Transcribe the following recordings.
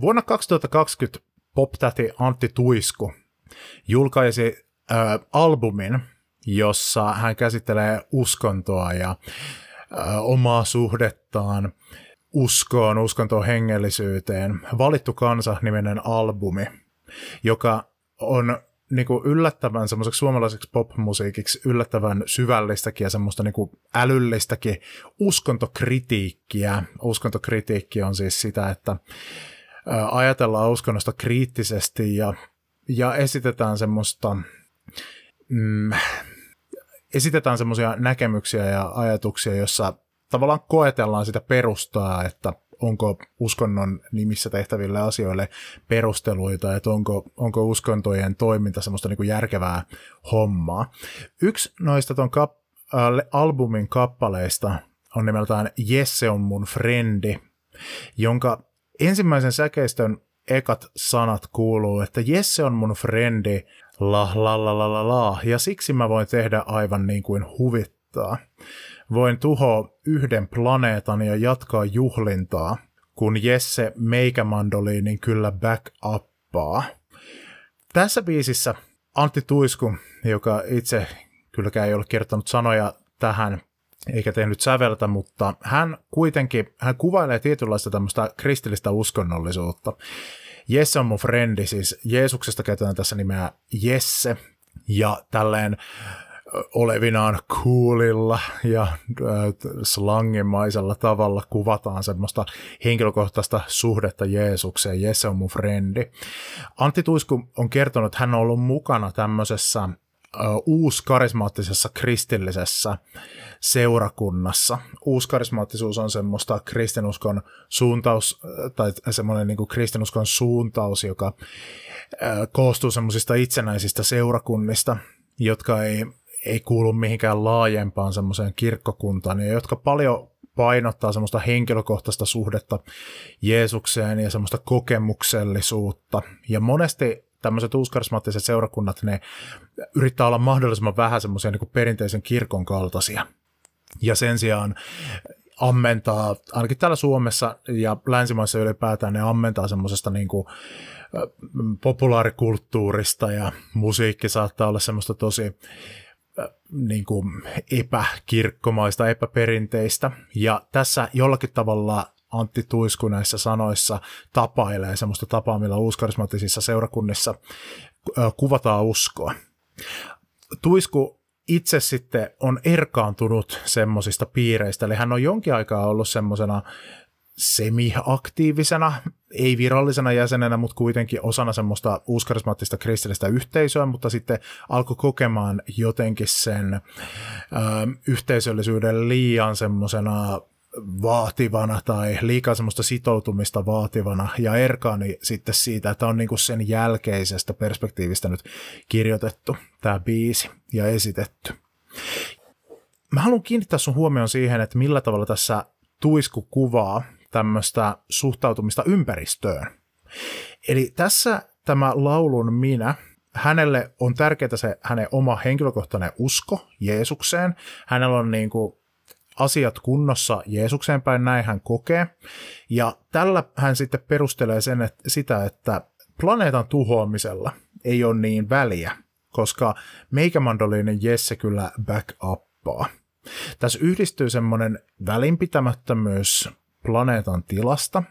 Vuonna 2020 poptäti Antti Tuisku julkaisi äh, albumin, jossa hän käsittelee uskontoa ja äh, omaa suhdettaan uskoon, uskontoon, hengellisyyteen. Valittu kansa-niminen albumi, joka on niin kuin yllättävän semmoiseksi suomalaiseksi popmusiikiksi yllättävän syvällistäkin ja semmoista niin kuin älyllistäkin uskontokritiikkiä. Uskontokritiikki on siis sitä, että ajatellaan uskonnosta kriittisesti ja, ja esitetään semmoista, mm, esitetään semmoisia näkemyksiä ja ajatuksia, jossa tavallaan koetellaan sitä perustaa, että onko uskonnon nimissä tehtäville asioille perusteluita, että onko, onko uskontojen toiminta semmoista niin kuin järkevää hommaa. Yksi noista ton kap, äh, albumin kappaleista on nimeltään Jesse on mun frendi, jonka ensimmäisen säkeistön ekat sanat kuuluu, että Jesse on mun frendi, la la la la la la, ja siksi mä voin tehdä aivan niin kuin huvittaa. Voin tuhoa yhden planeetan ja jatkaa juhlintaa, kun Jesse meikämandoliinin kyllä back uppaa. Tässä biisissä Antti Tuisku, joka itse kylläkään ei ole kirjoittanut sanoja tähän eikä tehnyt säveltä, mutta hän kuitenkin, hän kuvailee tietynlaista tämmöistä kristillistä uskonnollisuutta. Jesse on mun frendi, siis Jeesuksesta käytetään tässä nimeä Jesse, ja tälleen olevinaan coolilla ja slangimaisella tavalla kuvataan semmoista henkilökohtaista suhdetta Jeesukseen. Jesse on mun frendi. Antti Tuisku on kertonut, että hän on ollut mukana tämmöisessä uuskarismaattisessa kristillisessä seurakunnassa. Uuskarismaattisuus on semmoista kristinuskon suuntaus, tai semmoinen niin kristinuskon suuntaus, joka koostuu semmoisista itsenäisistä seurakunnista, jotka ei, ei kuulu mihinkään laajempaan semmoiseen kirkkokuntaan, ja jotka paljon painottaa semmoista henkilökohtaista suhdetta Jeesukseen ja semmoista kokemuksellisuutta. Ja monesti tämmöiset uuskarismaattiset seurakunnat, ne yrittää olla mahdollisimman vähän semmoisia niin perinteisen kirkon kaltaisia. Ja sen sijaan ammentaa, ainakin täällä Suomessa ja länsimaissa ylipäätään, ne ammentaa semmoisesta niin kuin, populaarikulttuurista ja musiikki saattaa olla semmoista tosi niin kuin epäkirkkomaista, epäperinteistä. Ja tässä jollakin tavalla Antti Tuisku näissä sanoissa tapailee semmoista tapaa, millä uuskarismaattisissa seurakunnissa kuvataan uskoa. Tuisku itse sitten on erkaantunut semmoisista piireistä, eli hän on jonkin aikaa ollut semmoisena semi-aktiivisena, ei virallisena jäsenenä, mutta kuitenkin osana semmoista uuskarismaattista kristillistä yhteisöä, mutta sitten alkoi kokemaan jotenkin sen ö, yhteisöllisyyden liian semmoisena vaativana tai liikaa semmoista sitoutumista vaativana ja erkaani sitten siitä, että on niinku sen jälkeisestä perspektiivistä nyt kirjoitettu tämä biisi ja esitetty. Mä haluan kiinnittää sun huomioon siihen, että millä tavalla tässä Tuisku kuvaa tämmöistä suhtautumista ympäristöön. Eli tässä tämä laulun minä, hänelle on tärkeää se hänen oma henkilökohtainen usko Jeesukseen. Hänellä on niin kuin asiat kunnossa Jeesukseen päin, näin hän kokee. Ja tällä hän sitten perustelee sen, että, sitä, että planeetan tuhoamisella ei ole niin väliä, koska meikämandoliinen Jesse kyllä back uppaa. Tässä yhdistyy semmoinen välinpitämättömyys planeetan tilasta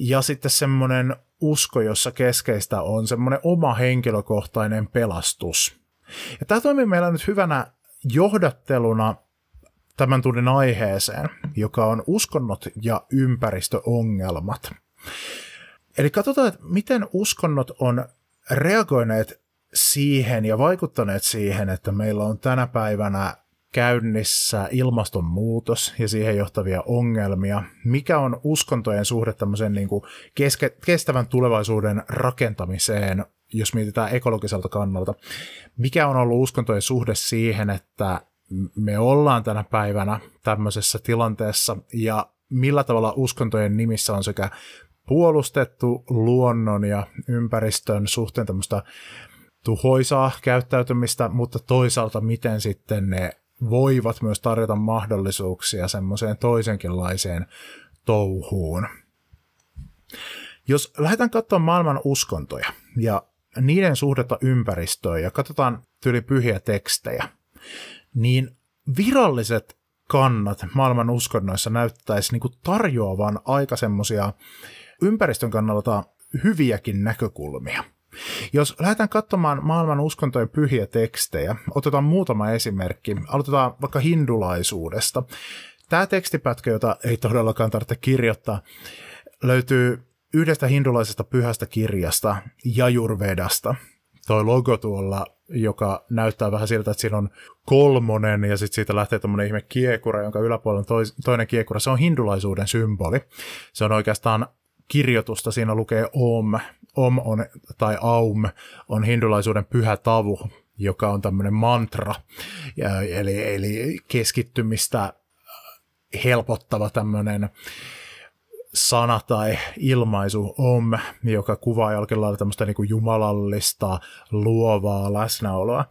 ja sitten semmoinen usko, jossa keskeistä on semmoinen oma henkilökohtainen pelastus. Ja tämä toimii meillä nyt hyvänä johdatteluna tämän tunnin aiheeseen, joka on uskonnot ja ympäristöongelmat. Eli katsotaan, että miten uskonnot on reagoineet siihen ja vaikuttaneet siihen, että meillä on tänä päivänä käynnissä ilmastonmuutos ja siihen johtavia ongelmia. Mikä on uskontojen suhde tämmöisen niin kuin keske, kestävän tulevaisuuden rakentamiseen, jos mietitään ekologiselta kannalta? Mikä on ollut uskontojen suhde siihen, että me ollaan tänä päivänä tämmöisessä tilanteessa ja millä tavalla uskontojen nimissä on sekä puolustettu luonnon ja ympäristön suhteen tämmöistä tuhoisaa käyttäytymistä, mutta toisaalta miten sitten ne voivat myös tarjota mahdollisuuksia semmoiseen toisenkinlaiseen touhuun. Jos lähdetään katsomaan maailman uskontoja ja niiden suhdetta ympäristöön ja katsotaan tyyli pyhiä tekstejä, niin viralliset kannat maailman uskonnoissa näyttäisi niin tarjoavan aika semmoisia ympäristön kannalta hyviäkin näkökulmia. Jos lähdetään katsomaan maailman uskontojen pyhiä tekstejä, otetaan muutama esimerkki. Aloitetaan vaikka hindulaisuudesta. Tämä tekstipätkä, jota ei todellakaan tarvitse kirjoittaa, löytyy yhdestä hindulaisesta pyhästä kirjasta, Jajurvedasta. Toi logo tuolla, joka näyttää vähän siltä, että siinä on kolmonen ja sitten siitä lähtee tämmöinen ihme kiekura, jonka yläpuolella on toinen kiekura. Se on hindulaisuuden symboli. Se on oikeastaan kirjoitusta, siinä lukee Om, Om on, tai Aum on hindulaisuuden pyhä tavu, joka on tämmöinen mantra, eli, eli keskittymistä helpottava tämmöinen sana tai ilmaisu om, joka kuvaa jollakin lailla tämmöistä niin kuin jumalallista, luovaa läsnäoloa.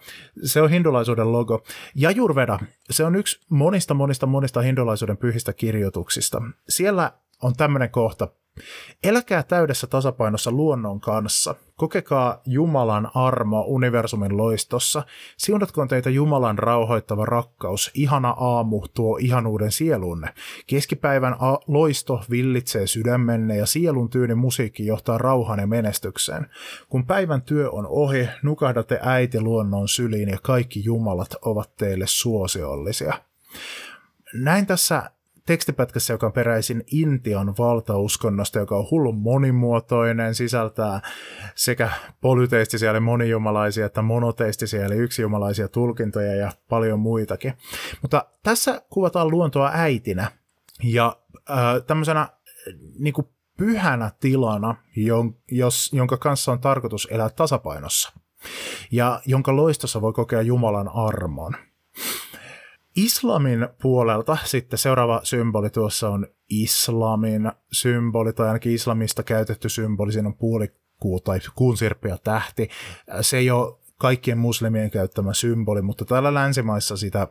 Se on hindulaisuuden logo. Ja Jurveda, se on yksi monista monista monista hindulaisuuden pyhistä kirjoituksista. Siellä on tämmöinen kohta, Eläkää täydessä tasapainossa luonnon kanssa. Kokekaa Jumalan armo universumin loistossa. Siunatkoon teitä Jumalan rauhoittava rakkaus. Ihana aamu tuo ihanuuden sielunne. Keskipäivän a- loisto villitsee sydämenne ja sielun tyyni musiikki johtaa rauhan ja menestykseen. Kun päivän työ on ohi, nukahdatte äiti luonnon syliin ja kaikki jumalat ovat teille suosiollisia. Näin tässä tekstipätkässä, joka on peräisin Intian valtauskonnosta, joka on hullun monimuotoinen, sisältää sekä polyteistisia eli monijumalaisia että monoteistisia eli yksijumalaisia tulkintoja ja paljon muitakin. Mutta tässä kuvataan luontoa äitinä ja äh, tämmöisenä niin kuin pyhänä tilana, jon, jos, jonka kanssa on tarkoitus elää tasapainossa ja jonka loistossa voi kokea Jumalan armon. Islamin puolelta sitten seuraava symboli tuossa on islamin symboli, tai ainakin islamista käytetty symboli, siinä on puolikuu tai kuunsirppi ja tähti. Se ei ole kaikkien muslimien käyttämä symboli, mutta täällä länsimaissa sitä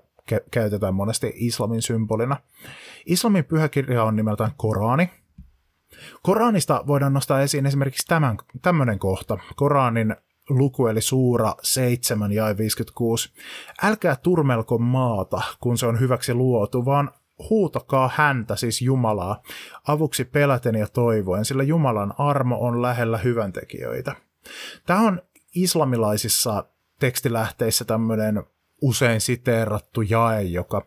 käytetään monesti islamin symbolina. Islamin pyhäkirja on nimeltään Korani. Koranista voidaan nostaa esiin esimerkiksi tämän, tämmöinen kohta. Koranin luku eli suura 7 ja 56. Älkää turmelko maata, kun se on hyväksi luotu, vaan huutakaa häntä, siis Jumalaa, avuksi peläten ja toivoen, sillä Jumalan armo on lähellä hyväntekijöitä. Tämä on islamilaisissa tekstilähteissä tämmöinen usein siteerattu jae, joka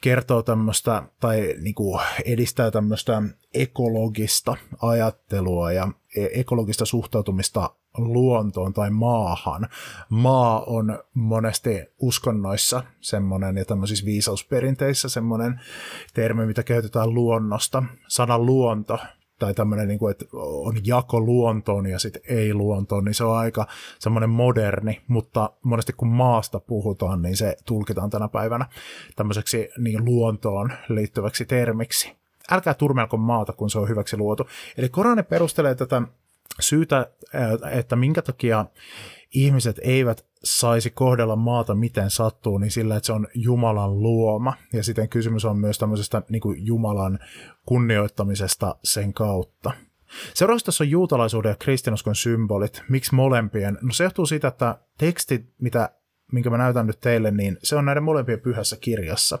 kertoo tämmöistä tai niin kuin edistää tämmöistä ekologista ajattelua ja e- ekologista suhtautumista luontoon tai maahan. Maa on monesti uskonnoissa semmoinen ja tämmöisissä viisausperinteissä semmoinen termi, mitä käytetään luonnosta. Sana luonto tai tämmöinen, niin kuin, että on jako luontoon ja sitten ei luontoon, niin se on aika semmoinen moderni, mutta monesti kun maasta puhutaan, niin se tulkitaan tänä päivänä tämmöiseksi niin luontoon liittyväksi termiksi. Älkää turmelko maata, kun se on hyväksi luotu. Eli Korani perustelee tätä syytä, että minkä takia ihmiset eivät saisi kohdella maata miten sattuu, niin sillä, että se on Jumalan luoma. Ja sitten kysymys on myös tämmöisestä niin kuin Jumalan kunnioittamisesta sen kautta. Seuraavaksi tässä on juutalaisuuden ja kristinuskon symbolit. Miksi molempien? No se johtuu siitä, että teksti, mitä, minkä mä näytän nyt teille, niin se on näiden molempien pyhässä kirjassa.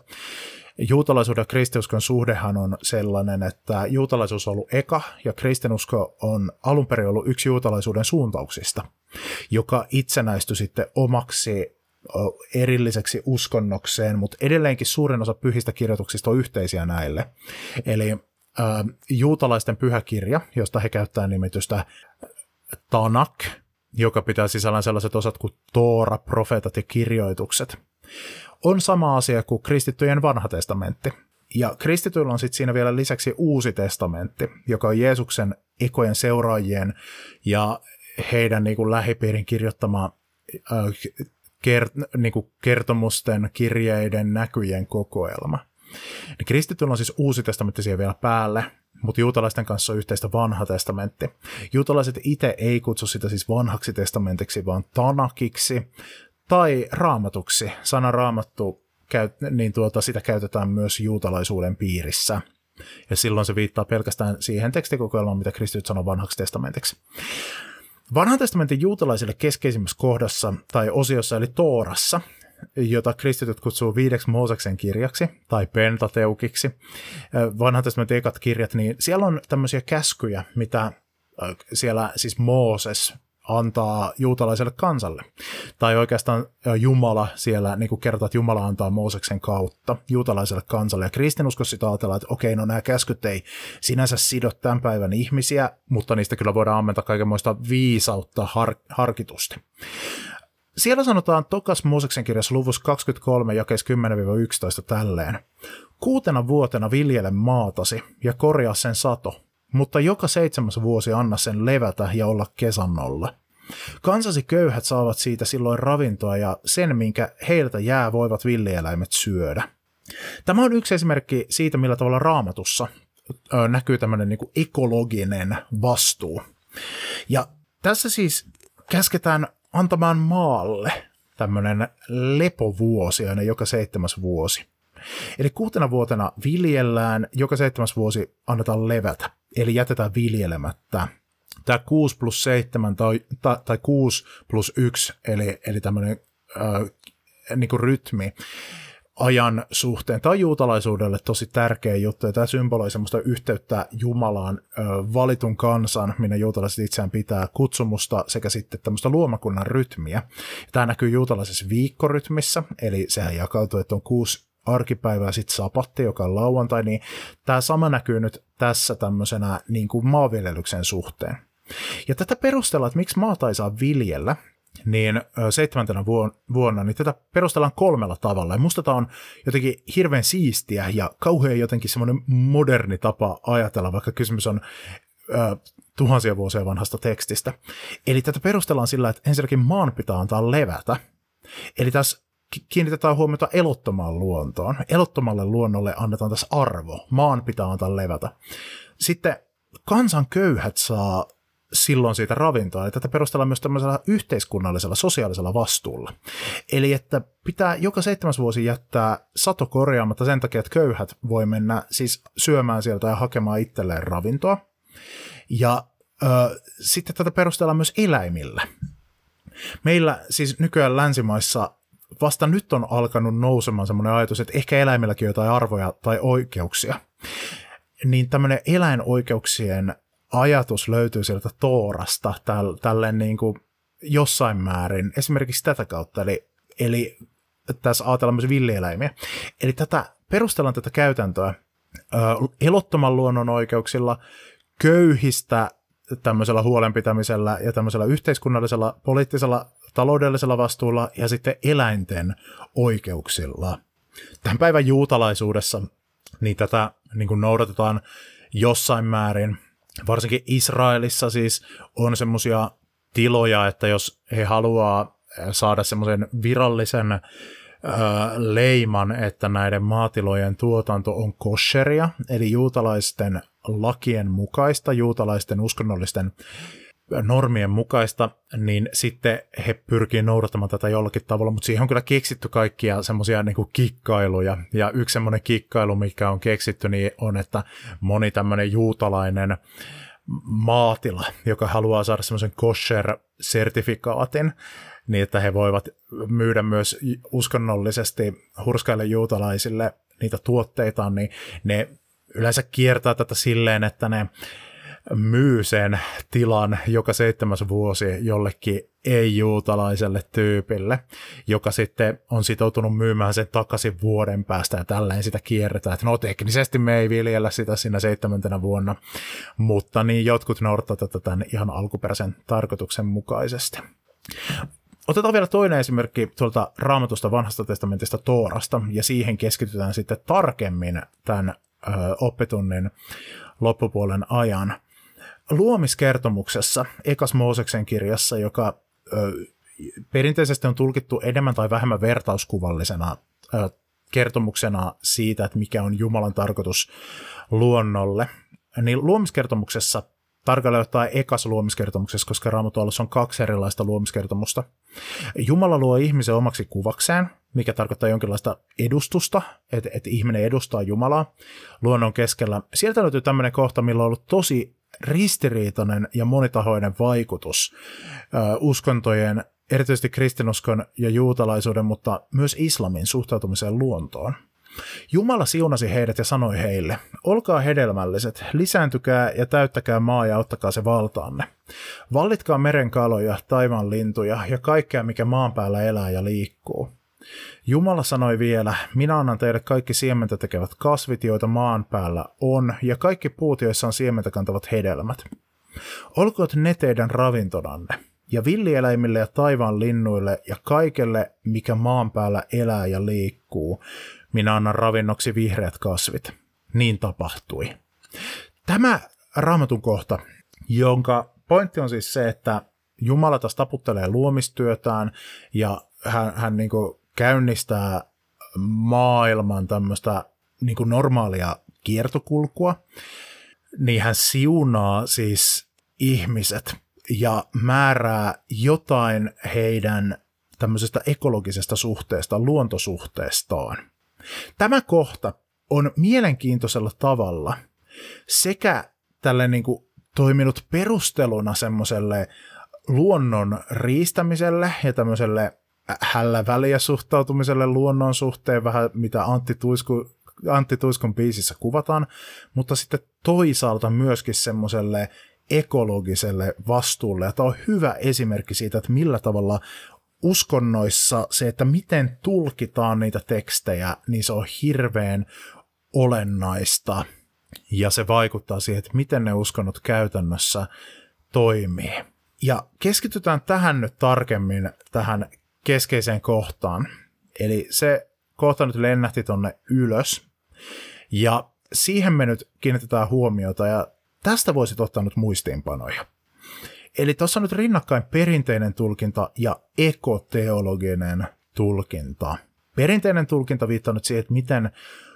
Juutalaisuuden ja kristiuskon suhdehan on sellainen, että juutalaisuus on ollut eka ja kristinusko on alun perin ollut yksi juutalaisuuden suuntauksista, joka itsenäistyi sitten omaksi erilliseksi uskonnokseen, mutta edelleenkin suurin osa pyhistä kirjoituksista on yhteisiä näille. Eli äh, juutalaisten pyhäkirja, josta he käyttää nimitystä Tanak, joka pitää sisällään sellaiset osat kuin Toora, profeetat ja kirjoitukset, on sama asia kuin kristittyjen vanha testamentti. Ja kristityillä on sitten siinä vielä lisäksi uusi testamentti, joka on Jeesuksen ekojen seuraajien ja heidän niin kuin lähipiirin kirjoittama äh, kert- niin kuin kertomusten, kirjeiden, näkyjen kokoelma. Niin kristityllä on siis uusi testamentti siihen vielä päälle, mutta juutalaisten kanssa on yhteistä vanha testamentti. Juutalaiset itse ei kutsu sitä siis vanhaksi testamentiksi, vaan tanakiksi tai raamatuksi. Sana raamattu, niin tuota, sitä käytetään myös juutalaisuuden piirissä. Ja silloin se viittaa pelkästään siihen tekstikokoelmaan, mitä kristityt sanoo vanhaksi testamentiksi. Vanhan testamentin juutalaisille keskeisimmässä kohdassa tai osiossa eli Toorassa, jota kristityt kutsuu viideksi Mooseksen kirjaksi tai Pentateukiksi, vanhan testamentin ekat kirjat, niin siellä on tämmöisiä käskyjä, mitä siellä siis Mooses antaa juutalaiselle kansalle. Tai oikeastaan Jumala siellä niin kuin kertoo, että Jumala antaa Mooseksen kautta juutalaiselle kansalle. Ja kristinuskossa sitä ajatellaan, että okei, no nämä käskyt ei sinänsä sido tämän päivän ihmisiä, mutta niistä kyllä voidaan ammentaa kaikenmoista viisautta har- harkitusti. Siellä sanotaan Tokas Mooseksen kirjassa luvussa 23 jakeessa 10-11 tälleen. Kuutena vuotena viljele maatasi ja korjaa sen sato, mutta joka seitsemäs vuosi anna sen levätä ja olla kesannolla. Kansasi köyhät saavat siitä silloin ravintoa ja sen, minkä heiltä jää, voivat villieläimet syödä. Tämä on yksi esimerkki siitä, millä tavalla raamatussa näkyy tämmöinen niin kuin ekologinen vastuu. Ja tässä siis käsketään antamaan maalle tämmöinen lepovuosi aina joka seitsemäs vuosi. Eli kuutena vuotena viljellään, joka seitsemäs vuosi annetaan levätä, eli jätetään viljelemättä. Tämä 6 plus 7 tai, tai, tai 6 plus 1, eli, eli tämmöinen äh, niin kuin rytmi, ajan suhteen. Tämä on juutalaisuudelle tosi tärkeä juttu, ja tämä symboloi semmoista yhteyttä Jumalaan ö, valitun kansan, minne juutalaiset itseään pitää, kutsumusta sekä sitten tämmöistä luomakunnan rytmiä. Tämä näkyy juutalaisessa viikkorytmissä, eli sehän jakautuu, että on kuusi arkipäivää, sitten sapatti, joka on lauantai, niin tämä sama näkyy nyt tässä tämmöisenä niin kuin maanviljelyksen suhteen. Ja tätä perustellaan, että miksi maata ei saa viljellä, niin seitsemäntenä vuonna, niin tätä perustellaan kolmella tavalla. Ja musta tämä on jotenkin hirveän siistiä ja kauhean jotenkin semmoinen moderni tapa ajatella, vaikka kysymys on ö, tuhansia vuosia vanhasta tekstistä. Eli tätä perustellaan sillä, että ensinnäkin maan pitää antaa levätä. Eli tässä kiinnitetään huomiota elottomaan luontoon. Elottomalle luonnolle annetaan tässä arvo. Maan pitää antaa levätä. Sitten kansan köyhät saa silloin siitä ravintoa. Eli tätä perustellaan myös tämmöisellä yhteiskunnallisella, sosiaalisella vastuulla. Eli että pitää joka seitsemäs vuosi jättää sato korjaamatta sen takia, että köyhät voi mennä siis syömään sieltä ja hakemaan itselleen ravintoa. Ja ö, sitten tätä perustellaan myös eläimillä. Meillä siis nykyään länsimaissa vasta nyt on alkanut nousemaan semmoinen ajatus, että ehkä eläimilläkin on jotain arvoja tai oikeuksia. Niin tämmöinen eläinoikeuksien ajatus löytyy sieltä Toorasta täl, tälleen niin kuin jossain määrin, esimerkiksi tätä kautta, eli, eli tässä ajatellaan myös villieläimiä. Eli tätä, perustellaan tätä käytäntöä ö, elottoman luonnon oikeuksilla, köyhistä tämmöisellä huolenpitämisellä ja tämmöisellä yhteiskunnallisella, poliittisella, taloudellisella vastuulla ja sitten eläinten oikeuksilla. Tämän päivän juutalaisuudessa niin tätä niin kuin noudatetaan jossain määrin – varsinkin Israelissa siis on semmoisia tiloja, että jos he haluaa saada semmoisen virallisen ö, leiman, että näiden maatilojen tuotanto on kosheria, eli juutalaisten lakien mukaista, juutalaisten uskonnollisten normien mukaista, niin sitten he pyrkii noudattamaan tätä jollakin tavalla, mutta siihen on kyllä keksitty kaikkia semmoisia niin kikkailuja, ja yksi semmoinen kikkailu, mikä on keksitty, niin on, että moni tämmöinen juutalainen maatila, joka haluaa saada semmoisen kosher-sertifikaatin, niin että he voivat myydä myös uskonnollisesti hurskaille juutalaisille niitä tuotteita, niin ne yleensä kiertää tätä silleen, että ne myy sen tilan joka seitsemäs vuosi jollekin ei-juutalaiselle tyypille, joka sitten on sitoutunut myymään sen takaisin vuoden päästä ja tälleen sitä kierretään. Että no teknisesti me ei viljellä sitä siinä seitsemäntenä vuonna, mutta niin jotkut noudattaa tätä tämän ihan alkuperäisen tarkoituksen mukaisesti. Otetaan vielä toinen esimerkki tuolta raamatusta vanhasta testamentista Toorasta, ja siihen keskitytään sitten tarkemmin tämän ö, oppitunnin loppupuolen ajan luomiskertomuksessa, ekas Mooseksen kirjassa, joka ö, perinteisesti on tulkittu enemmän tai vähemmän vertauskuvallisena ö, kertomuksena siitä, että mikä on Jumalan tarkoitus luonnolle, niin luomiskertomuksessa tarkalleen ottaen ekas luomiskertomuksessa, koska Raamatuolossa on kaksi erilaista luomiskertomusta. Jumala luo ihmisen omaksi kuvakseen, mikä tarkoittaa jonkinlaista edustusta, että, että ihminen edustaa Jumalaa luonnon keskellä. Sieltä löytyy tämmöinen kohta, millä on ollut tosi ristiriitainen ja monitahoinen vaikutus uskontojen, erityisesti kristinuskon ja juutalaisuuden, mutta myös islamin suhtautumiseen luontoon. Jumala siunasi heidät ja sanoi heille, olkaa hedelmälliset, lisääntykää ja täyttäkää maa ja ottakaa se valtaanne. Vallitkaa merenkaloja, taivaan lintuja ja kaikkea, mikä maan päällä elää ja liikkuu. Jumala sanoi vielä, minä annan teille kaikki siementä tekevät kasvit, joita maan päällä on, ja kaikki puut, joissa on siementä kantavat hedelmät. Olkoot ne teidän ravintonanne, ja villieläimille ja taivaan linnuille ja kaikelle, mikä maan päällä elää ja liikkuu, minä annan ravinnoksi vihreät kasvit. Niin tapahtui. Tämä raamatun kohta, jonka pointti on siis se, että Jumala taas taputtelee luomistyötään ja hän, hän niin käynnistää maailman tämmöistä niin kuin normaalia kiertokulkua, niin hän siunaa siis ihmiset ja määrää jotain heidän tämmöisestä ekologisesta suhteesta, luontosuhteestaan. Tämä kohta on mielenkiintoisella tavalla sekä tälle niin kuin toiminut perusteluna semmoiselle luonnon riistämiselle ja tämmöiselle hällä väliä suhtautumiselle luonnon suhteen, vähän mitä Antti, Tuisku, Antti Tuiskun biisissä kuvataan, mutta sitten toisaalta myöskin semmoiselle ekologiselle vastuulle. Ja tämä on hyvä esimerkki siitä, että millä tavalla uskonnoissa se, että miten tulkitaan niitä tekstejä, niin se on hirveän olennaista. Ja se vaikuttaa siihen, että miten ne uskonnot käytännössä toimii. Ja keskitytään tähän nyt tarkemmin, tähän keskeiseen kohtaan. Eli se kohta nyt lennähti tonne ylös. Ja siihen me nyt kiinnitetään huomiota ja tästä voisit ottaa nyt muistiinpanoja. Eli tuossa on nyt rinnakkain perinteinen tulkinta ja ekoteologinen tulkinta. Perinteinen tulkinta viittaa nyt siihen, että miten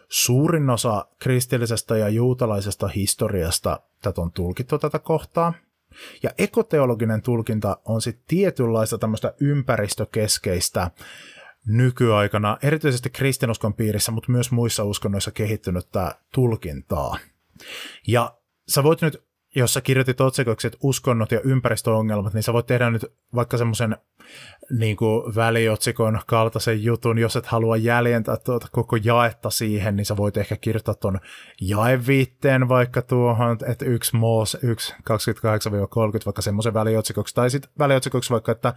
suurin osa kristillisestä ja juutalaisesta historiasta tätä on tulkittu tätä kohtaa. Ja ekoteologinen tulkinta on sitten tietynlaista tämmöistä ympäristökeskeistä nykyaikana, erityisesti kristinuskon piirissä, mutta myös muissa uskonnoissa kehittynyttä tulkintaa. Ja sä voit nyt, jos sä kirjoitit otsikoksi, että uskonnot ja ympäristöongelmat, niin sä voit tehdä nyt vaikka semmoisen niin väliotsikon kaltaisen jutun, jos et halua jäljentää tuota koko jaetta siihen, niin sä voit ehkä kirjoittaa tuon jaeviitteen vaikka tuohon, että yksi moos, yksi 28-30, vaikka semmoisen väliotsikoksi, tai sitten väliotsikoksi vaikka, että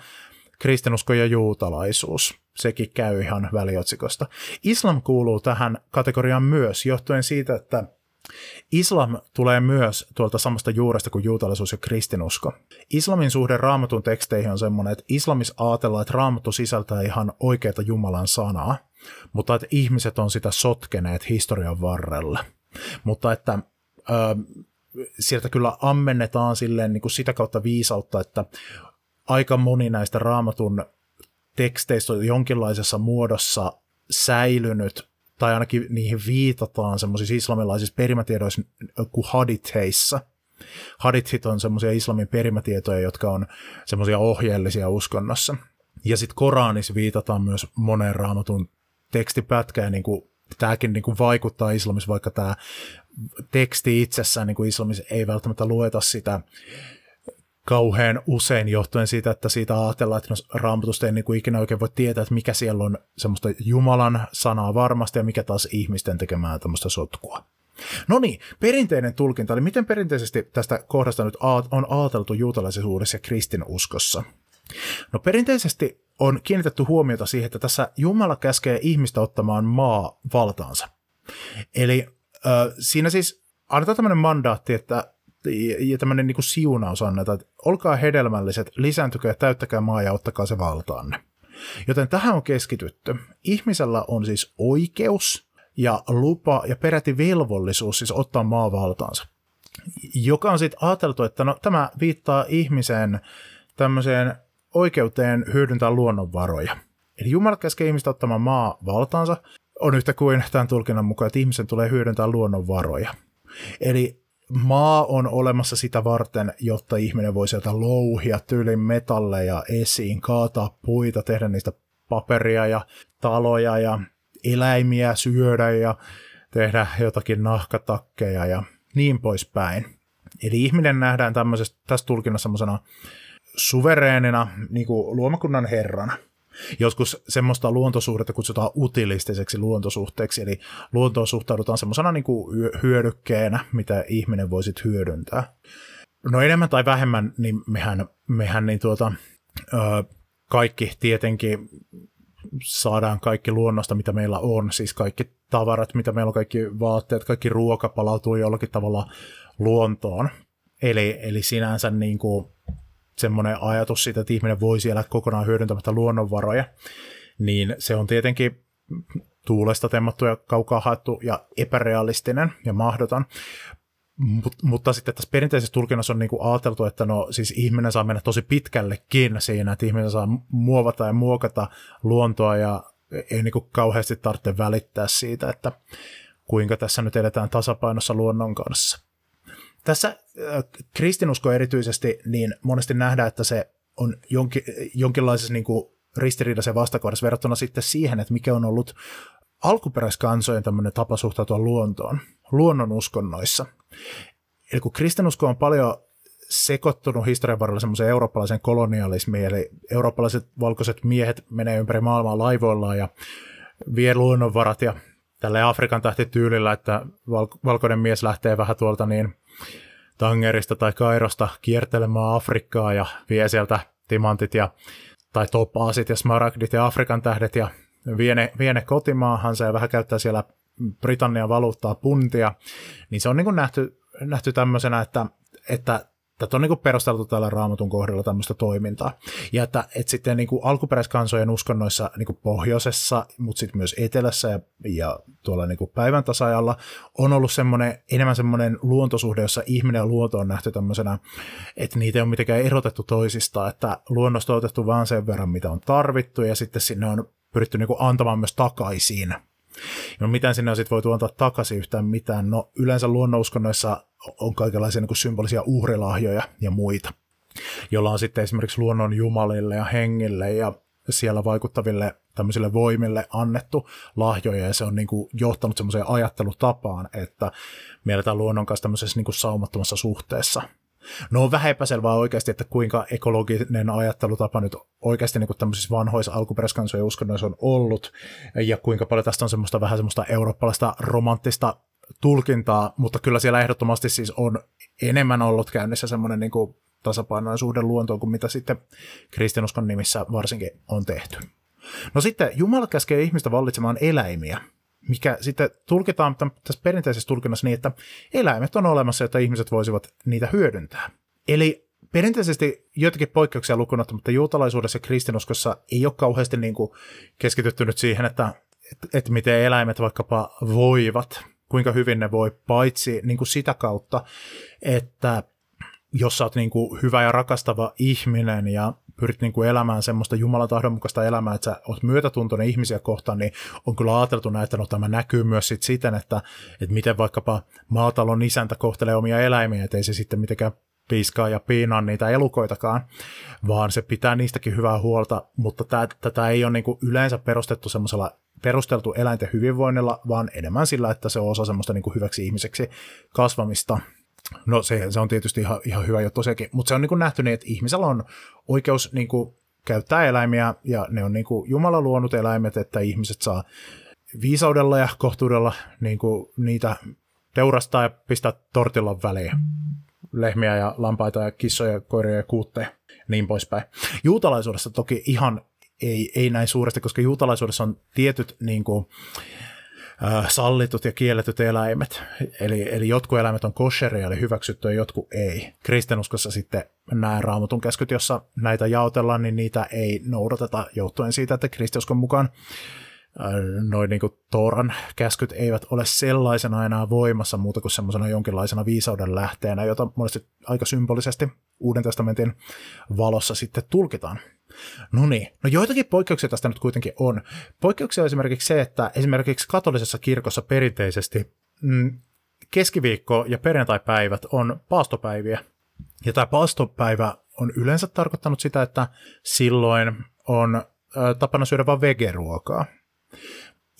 kristinusko ja juutalaisuus. Sekin käy ihan väliotsikosta. Islam kuuluu tähän kategoriaan myös, johtuen siitä, että Islam tulee myös tuolta samasta juuresta kuin juutalaisuus ja kristinusko. Islamin suhde raamatun teksteihin on semmoinen, että islamissa ajatellaan, että raamattu sisältää ihan oikeita Jumalan sanaa, mutta että ihmiset on sitä sotkeneet historian varrella. Mutta että ö, sieltä kyllä ammennetaan silleen niin kuin sitä kautta viisautta, että aika moni näistä raamatun teksteistä on jonkinlaisessa muodossa säilynyt tai ainakin niihin viitataan semmoisissa islamilaisissa perimätiedoissa kuin haditheissa. Hadithit on semmoisia islamin perimätietoja, jotka on semmoisia ohjeellisia uskonnossa. Ja sitten Koranissa viitataan myös moneen raamatun tekstipätkään, niin kuin tämäkin niin kuin vaikuttaa islamissa, vaikka tämä teksti itsessään niin kuin islamissa ei välttämättä lueta sitä kauhean usein johtuen siitä, että siitä ajatellaan, että no, raamatusta ei niin kuin ikinä oikein voi tietää, että mikä siellä on semmoista Jumalan sanaa varmasti ja mikä taas ihmisten tekemää tämmöistä sotkua. No niin, perinteinen tulkinta, eli miten perinteisesti tästä kohdasta nyt on ajateltu juutalaisuudessa ja kristinuskossa? No perinteisesti on kiinnitetty huomiota siihen, että tässä Jumala käskee ihmistä ottamaan maa valtaansa. Eli äh, siinä siis annetaan tämmöinen mandaatti, että ja tämmöinen niin kuin siunaus annetaan, että olkaa hedelmälliset, lisääntykää, täyttäkää maa ja ottakaa se valtaanne. Joten tähän on keskitytty. Ihmisellä on siis oikeus ja lupa ja peräti velvollisuus siis ottaa maa valtaansa. Joka on sitten ajateltu, että no, tämä viittaa ihmisen tämmöiseen oikeuteen hyödyntää luonnonvaroja. Eli Jumala käskee ihmistä ottamaan maa valtaansa, on yhtä kuin tämän tulkinnan mukaan, että ihmisen tulee hyödyntää luonnonvaroja. Eli maa on olemassa sitä varten, jotta ihminen voi sieltä louhia tyylin metalleja esiin, kaataa puita, tehdä niistä paperia ja taloja ja eläimiä syödä ja tehdä jotakin nahkatakkeja ja niin poispäin. Eli ihminen nähdään tämmöisestä, tässä tulkinnassa semmoisena suvereenina niin luomakunnan herrana. Joskus semmoista luontosuhdetta kutsutaan utilistiseksi luontosuhteeksi, eli luontoon suhtaudutaan semmoisena niin kuin hyödykkeenä, mitä ihminen voisi hyödyntää. No enemmän tai vähemmän, niin mehän, mehän niin tuota, ö, kaikki tietenkin saadaan kaikki luonnosta, mitä meillä on, siis kaikki tavarat, mitä meillä on, kaikki vaatteet, kaikki ruoka palautuu jollakin tavalla luontoon. Eli, eli sinänsä niin kuin semmoinen ajatus siitä, että ihminen voi siellä kokonaan hyödyntämättä luonnonvaroja, niin se on tietenkin tuulesta temmattu ja kaukaa haettu ja epärealistinen ja mahdoton. Mut, mutta sitten tässä perinteisessä tulkinnassa on niinku ajateltu, että no siis ihminen saa mennä tosi pitkällekin siinä, että ihminen saa muovata ja muokata luontoa ja ei niinku kauheasti tarvitse välittää siitä, että kuinka tässä nyt eletään tasapainossa luonnon kanssa. Tässä kristinusko erityisesti, niin monesti nähdään, että se on jonkin, jonkinlaisessa niin kuin ristiriidaisen vastakohdassa verrattuna sitten siihen, että mikä on ollut alkuperäiskansojen tämmöinen tapa suhtautua luontoon, luonnon uskonnoissa. Eli kun kristinusko on paljon sekoittunut historian varrella semmoiseen eurooppalaisen kolonialismiin, eli eurooppalaiset valkoiset miehet menee ympäri maailmaa laivoillaan ja vie luonnonvarat ja tälle Afrikan tähtityylillä, että valkoinen mies lähtee vähän tuolta niin Tangerista tai Kairosta kiertelemään Afrikkaa ja vie sieltä timantit ja, tai topaasit ja smaragdit ja Afrikan tähdet ja vie ne, vie ne kotimaahansa ja vähän käyttää siellä Britannian valuuttaa puntia, niin se on niin kuin nähty, nähty tämmöisenä, että, että Tätä on niin perusteltu tällä raamatun kohdalla tämmöistä toimintaa. Ja että, että sitten niin kuin alkuperäiskansojen uskonnoissa niin kuin pohjoisessa, mutta sitten myös etelässä ja, ja tuolla niin kuin päivän tasajalla on ollut semmoinen, enemmän semmoinen luontosuhde, jossa ihminen ja luonto on nähty tämmöisenä, että niitä ei ole mitenkään erotettu toisistaan, että luonnosta on otettu vaan sen verran, mitä on tarvittu ja sitten sinne on pyritty niin kuin antamaan myös takaisin No miten sinne on sitten voitu antaa takaisin yhtään mitään? No yleensä luonnonuskonnoissa on kaikenlaisia niin kuin symbolisia uhrilahjoja ja muita, jolla on sitten esimerkiksi luonnon jumalille ja hengille ja siellä vaikuttaville tämmöisille voimille annettu lahjoja, ja se on niin kuin johtanut semmoiseen ajattelutapaan, että mielletään luonnon kanssa tämmöisessä niin kuin saumattomassa suhteessa. No on vähän epäselvää oikeasti, että kuinka ekologinen ajattelutapa nyt oikeasti niin kuin tämmöisissä vanhoissa alkuperäiskansojen uskonnoissa on ollut, ja kuinka paljon tästä on semmoista vähän semmoista eurooppalaista romanttista tulkintaa, mutta kyllä siellä ehdottomasti siis on enemmän ollut käynnissä semmoinen niin suhde luontoon kuin mitä sitten kristinuskon nimissä varsinkin on tehty. No sitten Jumala käskee ihmistä vallitsemaan eläimiä, mikä sitten tulkitaan tässä perinteisessä tulkinnassa niin, että eläimet on olemassa, jotta ihmiset voisivat niitä hyödyntää. Eli perinteisesti joitakin poikkeuksia lukunotta, mutta juutalaisuudessa ja kristinuskossa ei ole kauheasti niin kuin keskitytty nyt siihen, että, että, että miten eläimet vaikkapa voivat, kuinka hyvin ne voi, paitsi niin kuin sitä kautta, että jos sä oot niin kuin hyvä ja rakastava ihminen ja pyrit niin kuin elämään semmoista Jumalan tahdon mukaista elämää, että sä oot myötätuntoinen ihmisiä kohtaan, niin on kyllä ajateltu näin, että no tämä näkyy myös sit siten, että, että miten vaikkapa maatalon isäntä kohtelee omia eläimiä, ettei se sitten mitenkään piiskaa ja piinaa niitä elukoitakaan, vaan se pitää niistäkin hyvää huolta, mutta tää, tätä ei ole niin kuin yleensä perustettu semmoisella perusteltu eläinten hyvinvoinnilla, vaan enemmän sillä, että se on osa semmoista niin kuin hyväksi ihmiseksi kasvamista. No se, se on tietysti ihan, ihan hyvä juttu sekin, mutta se on niin kuin nähty niin, että ihmisellä on oikeus niin kuin käyttää eläimiä ja ne on niin kuin Jumala luonut eläimet, että ihmiset saa viisaudella ja kohtuudella niin kuin niitä teurastaa ja pistää tortilla väliin lehmiä ja lampaita ja kissoja, koiria ja kuutteja niin poispäin. Juutalaisuudessa toki ihan ei, ei näin suuresti, koska juutalaisuudessa on tietyt niin kuin, äh, sallitut ja kielletyt eläimet. Eli, eli jotkut eläimet on kosheria, eli hyväksytty ja jotkut ei. Kristinuskossa sitten nämä raamatun käskyt, jossa näitä jaotellaan, niin niitä ei noudateta johtuen siitä, että kristiuskon mukaan noin niin Tooran käskyt eivät ole sellaisena enää voimassa muuta kuin semmoisena jonkinlaisena viisauden lähteenä, jota monesti aika symbolisesti Uuden testamentin valossa sitten tulkitaan. No niin, no joitakin poikkeuksia tästä nyt kuitenkin on. Poikkeuksia on esimerkiksi se, että esimerkiksi katolisessa kirkossa perinteisesti mm, keskiviikko- ja perjantaipäivät on paastopäiviä. Ja tämä paastopäivä on yleensä tarkoittanut sitä, että silloin on tapana syödä vain vegeruokaa.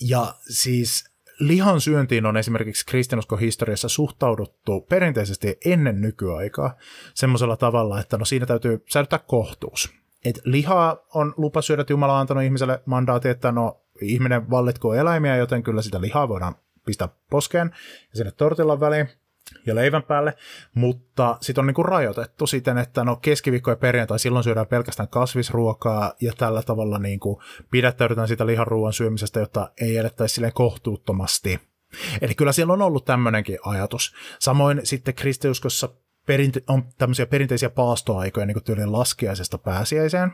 Ja siis lihan syöntiin on esimerkiksi kristinuskon historiassa suhtauduttu perinteisesti ennen nykyaikaa semmoisella tavalla, että no siinä täytyy säilyttää kohtuus. Et lihaa on lupa syödä, että Jumala on antanut ihmiselle mandaatin, että no ihminen vallitko eläimiä, joten kyllä sitä lihaa voidaan pistää poskeen ja sinne tortillan väliin ja leivän päälle, mutta sitten on niinku rajoitettu siten, että no keskiviikko ja perjantai silloin syödään pelkästään kasvisruokaa ja tällä tavalla niinku pidättäydytään sitä liharuuan syömisestä, jotta ei elettäisi silleen kohtuuttomasti. Eli kyllä siellä on ollut tämmöinenkin ajatus. Samoin sitten kristiuskossa perinte- on tämmöisiä perinteisiä paastoaikoja niin tyylin laskiaisesta pääsiäiseen,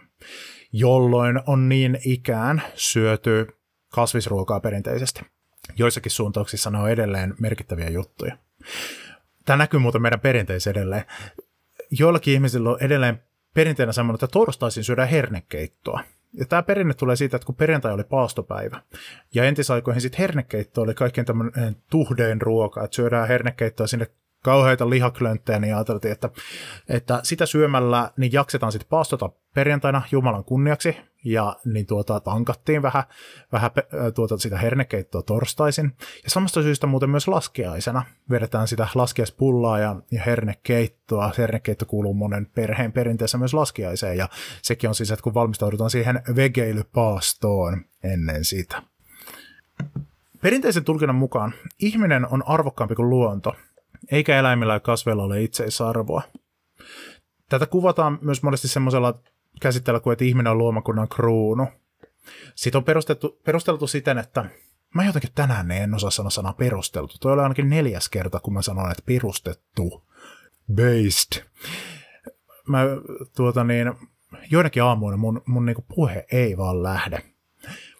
jolloin on niin ikään syöty kasvisruokaa perinteisesti. Joissakin suuntauksissa ne on edelleen merkittäviä juttuja. Tämä näkyy muuten meidän perinteissä edelleen. Joillakin ihmisillä on edelleen perinteenä semmoinen, että torstaisin syödään hernekeittoa. Ja tämä perinne tulee siitä, että kun perjantai oli paastopäivä, ja entisaikoihin sitten hernekeitto oli kaikkein tämmöinen tuhdein ruoka, että syödään hernekeittoa sinne kauheita lihaklönttejä, niin ajateltiin, että, että sitä syömällä niin jaksetaan sitten paastota perjantaina Jumalan kunniaksi, ja niin tuota, tankattiin vähän, vähän tuota, sitä hernekeittoa torstaisin. Ja samasta syystä muuten myös laskiaisena vedetään sitä laskiaispullaa ja, ja hernekeittoa. Hernekeitto kuuluu monen perheen perinteessä myös laskiaiseen, ja sekin on siis, että kun valmistaudutaan siihen vegeilypaastoon ennen sitä. Perinteisen tulkinnan mukaan ihminen on arvokkaampi kuin luonto, eikä eläimillä ja kasveilla ole itseisarvoa. Tätä kuvataan myös monesti semmoisella käsitteellä kuin, että ihminen on luomakunnan kruunu. Siitä on perusteltu, perusteltu siten, että mä jotenkin tänään en osaa sanoa sanaa perusteltu. Tuo oli ainakin neljäs kerta, kun mä sanon, että perustettu. Based. Mä tuota niin, joidenkin aamuina mun, mun niinku puhe ei vaan lähde.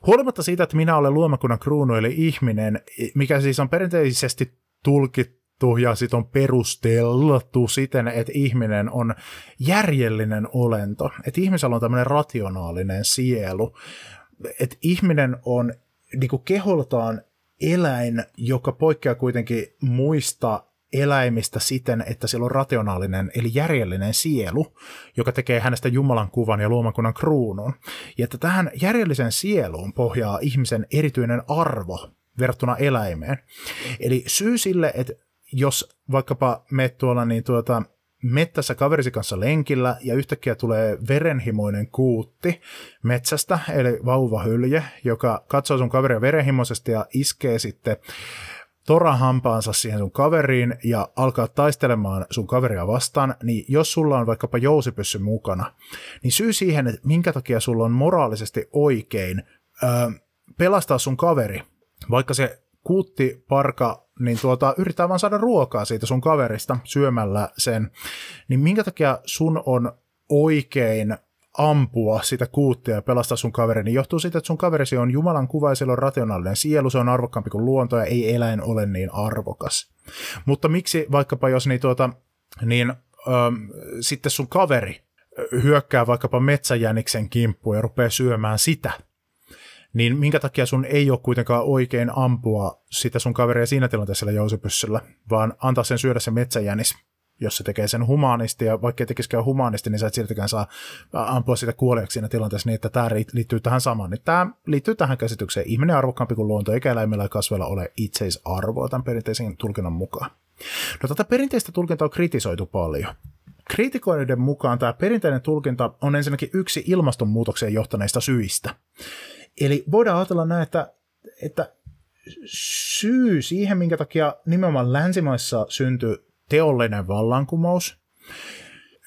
Huolimatta siitä, että minä olen luomakunnan kruunu eli ihminen, mikä siis on perinteisesti tulkittu tutkittu ja sit on perusteltu siten, että ihminen on järjellinen olento, että ihmisellä on tämmöinen rationaalinen sielu, että ihminen on niin kuin keholtaan eläin, joka poikkeaa kuitenkin muista eläimistä siten, että sillä on rationaalinen eli järjellinen sielu, joka tekee hänestä Jumalan kuvan ja luomakunnan kruunun. Ja että tähän järjelliseen sieluun pohjaa ihmisen erityinen arvo verrattuna eläimeen. Eli syy sille, että jos vaikkapa me tuolla niin tuota, mettässä kaverisi kanssa lenkillä ja yhtäkkiä tulee verenhimoinen kuutti metsästä, eli vauvahylje, joka katsoo sun kaveria verenhimoisesti ja iskee sitten torahampaansa siihen sun kaveriin ja alkaa taistelemaan sun kaveria vastaan, niin jos sulla on vaikkapa jousipyssy mukana, niin syy siihen, että minkä takia sulla on moraalisesti oikein öö, pelastaa sun kaveri, vaikka se kuutti parka niin tuota, yrittää vaan saada ruokaa siitä sun kaverista syömällä sen, niin minkä takia sun on oikein ampua sitä kuuttia ja pelastaa sun kaveri, niin johtuu siitä, että sun kaverisi on Jumalan kuva ja on rationaalinen sielu, se on arvokkaampi kuin luonto ja ei eläin ole niin arvokas. Mutta miksi vaikkapa jos niin, tuota, niin ähm, sitten sun kaveri hyökkää vaikkapa metsäjäniksen kimppuun ja rupeaa syömään sitä, niin minkä takia sun ei ole kuitenkaan oikein ampua sitä sun kaveria siinä tilanteessa sillä jousipyssyllä, vaan antaa sen syödä se metsäjänis, jos se tekee sen humaanisti, ja vaikka ei tekisikään humaanisti, niin sä et siltikään saa ampua sitä kuoliaksi siinä tilanteessa niin, että tämä liittyy tähän samaan. Niin tämä liittyy tähän käsitykseen. Ihminen arvokkaampi kuin luonto, eikä eläimellä ja kasveilla ole itseisarvoa tämän perinteisen tulkinnan mukaan. No tätä perinteistä tulkintaa on kritisoitu paljon. Kriitikoiden mukaan tämä perinteinen tulkinta on ensinnäkin yksi ilmastonmuutokseen johtaneista syistä. Eli voidaan ajatella näin, että, että syy siihen, minkä takia nimenomaan länsimaissa syntyi teollinen vallankumous,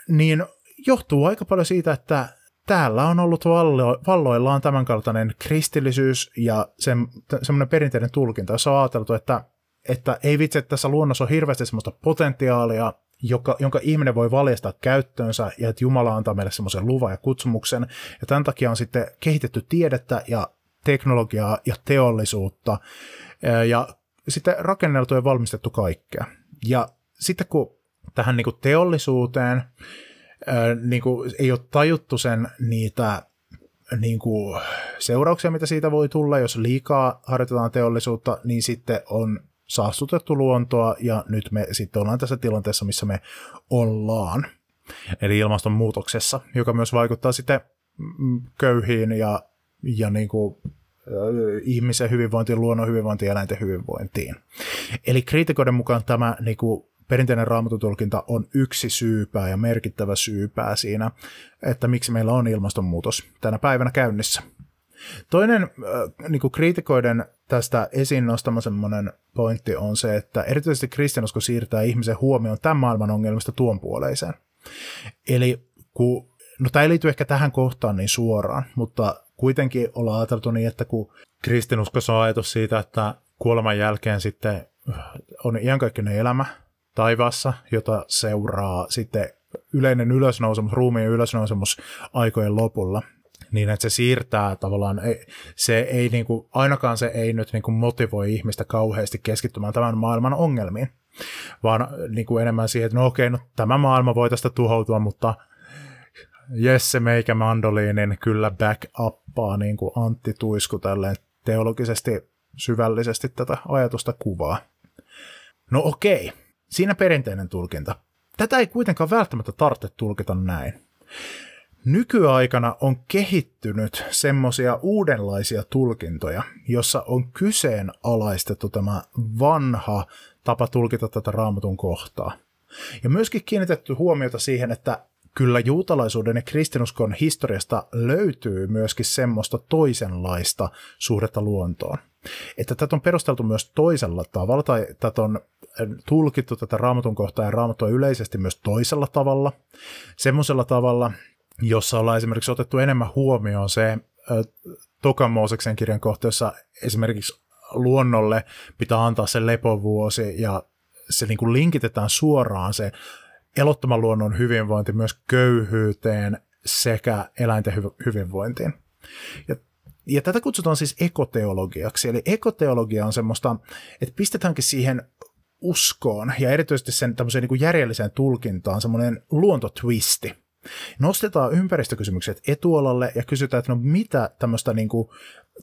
niin johtuu aika paljon siitä, että täällä on ollut vallo, valloillaan tämänkaltainen kristillisyys ja se, semmoinen perinteinen tulkinta, jossa on ajateltu, että, että ei vitsi, että tässä luonnossa on hirveästi semmoista potentiaalia, joka, jonka ihminen voi valjastaa käyttöönsä ja että Jumala antaa meille semmoisen luvan ja kutsumuksen. Ja tämän takia on sitten kehitetty tiedettä ja teknologiaa ja teollisuutta ja sitten rakenneltu ja valmistettu kaikkea. Ja sitten kun tähän niin kuin teollisuuteen niin kuin, ei ole tajuttu sen niitä niin kuin, seurauksia, mitä siitä voi tulla, jos liikaa harjoitetaan teollisuutta, niin sitten on saastutettu luontoa ja nyt me sitten ollaan tässä tilanteessa, missä me ollaan. Eli ilmastonmuutoksessa, joka myös vaikuttaa sitten mm, köyhiin ja, ja niin kuin, ihmisen hyvinvointiin, luonnon hyvinvointiin ja eläinten hyvinvointiin. Eli kriitikoiden mukaan tämä niin kuin, perinteinen raamatutulkinta on yksi syypää ja merkittävä syypää siinä, että miksi meillä on ilmastonmuutos tänä päivänä käynnissä. Toinen äh, niin kriitikoiden tästä esiin nostama semmoinen pointti on se, että erityisesti kristinusko siirtää ihmisen huomioon tämän maailman ongelmista tuon puoleiseen. Eli kun, no tämä ei liity ehkä tähän kohtaan niin suoraan, mutta kuitenkin ollaan ajateltu niin, että kun kristinuskossa on ajatus siitä, että kuoleman jälkeen sitten on iankaikkinen elämä, taivaassa, jota seuraa sitten yleinen ylösnousemus, ruumiin ylösnousemus aikojen lopulla, niin että se siirtää tavallaan, se ei niin kuin, ainakaan se ei nyt niin kuin motivoi ihmistä kauheasti keskittymään tämän maailman ongelmiin, vaan niin kuin enemmän siihen, että no okei, no tämä maailma voi tästä tuhoutua, mutta Jesse meikä mandoliinin kyllä back uppaa niin kuin Antti Tuisku tälleen teologisesti syvällisesti tätä ajatusta kuvaa. No okei, Siinä perinteinen tulkinta. Tätä ei kuitenkaan välttämättä tarvitse tulkita näin. Nykyaikana on kehittynyt semmoisia uudenlaisia tulkintoja, jossa on kyseenalaistettu tämä vanha tapa tulkita tätä raamatun kohtaa. Ja myöskin kiinnitetty huomiota siihen, että kyllä juutalaisuuden ja kristinuskon historiasta löytyy myöskin semmoista toisenlaista suhdetta luontoon. Että tätä on perusteltu myös toisella tavalla, tai tätä on tulkittu tätä raamatun kohtaa ja raamattua yleisesti myös toisella tavalla. Semmoisella tavalla, jossa ollaan esimerkiksi otettu enemmän huomioon se Tokan Mooseksen kirjan kohta, jossa esimerkiksi luonnolle pitää antaa se lepovuosi ja se niin kuin linkitetään suoraan se elottoman luonnon hyvinvointi myös köyhyyteen sekä eläinten hy- hyvinvointiin. Ja ja tätä kutsutaan siis ekoteologiaksi. Eli ekoteologia on semmoista, että pistetäänkin siihen uskoon ja erityisesti sen tämmöiseen niin kuin järjelliseen tulkintaan semmoinen luontotwisti. Nostetaan ympäristökysymykset etualalle ja kysytään, että no mitä tämmöistä, niin kuin,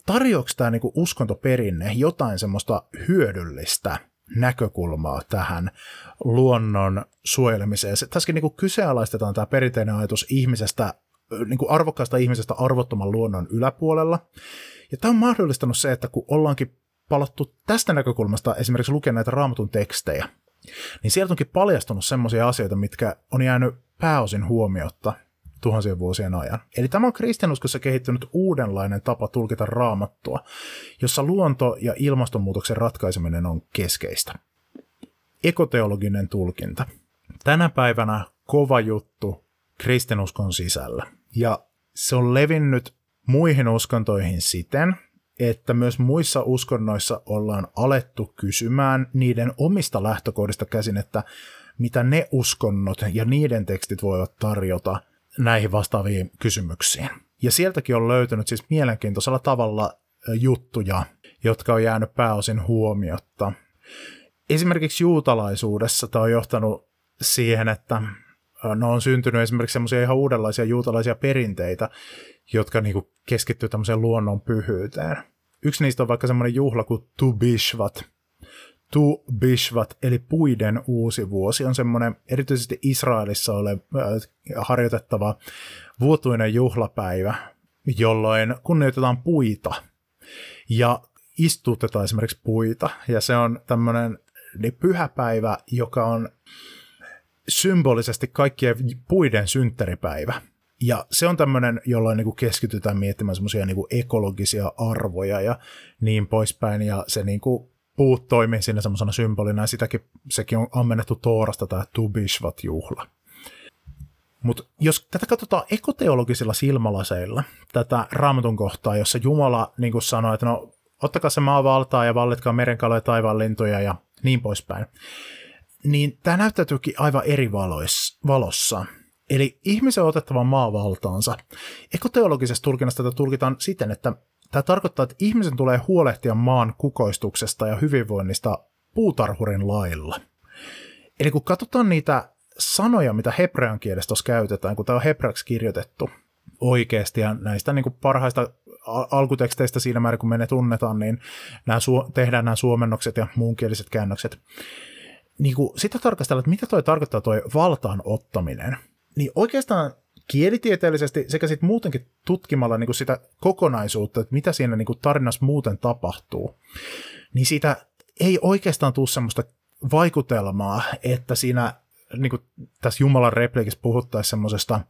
tarjoako tämä niin uskontoperinne jotain semmoista hyödyllistä näkökulmaa tähän luonnon suojelemiseen. Tässäkin niin kyseenalaistetaan tämä perinteinen ajatus ihmisestä, niin kuin arvokkaasta ihmisestä arvottoman luonnon yläpuolella. Ja tämä on mahdollistanut se, että kun ollaankin palattu tästä näkökulmasta esimerkiksi lukea näitä raamatun tekstejä, niin sieltä onkin paljastunut semmoisia asioita, mitkä on jäänyt pääosin huomiotta tuhansien vuosien ajan. Eli tämä on kristianuskossa kehittynyt uudenlainen tapa tulkita raamattua, jossa luonto- ja ilmastonmuutoksen ratkaiseminen on keskeistä. Ekoteologinen tulkinta. Tänä päivänä kova juttu kristinuskon sisällä. Ja se on levinnyt muihin uskontoihin siten, että myös muissa uskonnoissa ollaan alettu kysymään niiden omista lähtökohdista käsin, että mitä ne uskonnot ja niiden tekstit voivat tarjota näihin vastaaviin kysymyksiin. Ja sieltäkin on löytynyt siis mielenkiintoisella tavalla juttuja, jotka on jäänyt pääosin huomiotta. Esimerkiksi juutalaisuudessa tämä on johtanut siihen, että no on syntynyt esimerkiksi semmoisia ihan uudenlaisia juutalaisia perinteitä, jotka niinku keskittyy tämmöiseen luonnon pyhyyteen. Yksi niistä on vaikka semmoinen juhla kuin Tu Bishvat. Tu Bishvat, eli puiden uusi vuosi, on semmoinen erityisesti Israelissa ole äh, harjoitettava vuotuinen juhlapäivä, jolloin kunnioitetaan puita ja istutetaan esimerkiksi puita. Ja se on tämmöinen niin pyhäpäivä, joka on symbolisesti kaikkien puiden synttäripäivä. Ja se on tämmöinen, jolloin niin kuin keskitytään miettimään semmoisia niin ekologisia arvoja ja niin poispäin. Ja se niin kuin puut toimii siinä semmoisena symbolina, ja sitäkin, sekin on ammennettu Toorasta tämä Tubishvat-juhla. Mutta jos tätä katsotaan ekoteologisilla silmälaseilla, tätä raamatun kohtaa, jossa Jumala niin kuin sanoo, että no ottakaa se maa valtaa ja vallitkaa merenkaloja, taivaan lintuja ja niin poispäin, niin tämä näyttäytyykin aivan eri valois, valossa. Eli ihmisen on otettava valtaansa. Ekoteologisessa tulkinnassa tätä tulkitaan siten, että tämä tarkoittaa, että ihmisen tulee huolehtia maan kukoistuksesta ja hyvinvoinnista puutarhurin lailla. Eli kun katsotaan niitä sanoja, mitä hebrean kielestä tuossa käytetään, kun tämä on hebraksi kirjoitettu oikeasti, ja näistä niin kuin parhaista alkuteksteistä siinä määrin, kun me ne tunnetaan, niin nämä su- tehdään nämä suomennokset ja muunkieliset käännökset. Niin kuin sitä tarkastellaan, että mitä toi tarkoittaa toi valtaan ottaminen, niin oikeastaan kielitieteellisesti sekä sitten muutenkin tutkimalla niin kuin sitä kokonaisuutta, että mitä siinä niin kuin tarinassa muuten tapahtuu, niin siitä ei oikeastaan tule semmoista vaikutelmaa, että siinä niin kuin tässä Jumalan repliikissä puhuttaisiin semmoisesta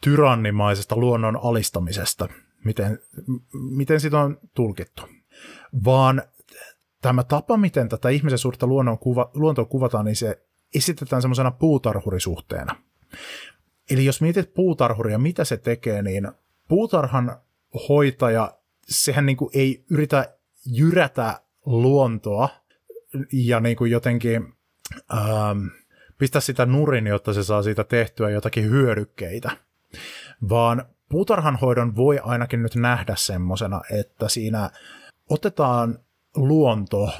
tyrannimaisesta luonnon alistamisesta, miten, miten sitä on tulkittu, vaan tämä tapa, miten tätä ihmisen suurta luonnon kuva, luontoa kuvataan, niin se esitetään semmoisena puutarhurisuhteena. Eli jos mietit puutarhuria, mitä se tekee, niin puutarhan hoitaja, sehän niin kuin ei yritä jyrätä luontoa ja niin kuin jotenkin ähm, pistää sitä nurin, jotta se saa siitä tehtyä jotakin hyödykkeitä, vaan puutarhanhoidon voi ainakin nyt nähdä semmoisena, että siinä otetaan luonto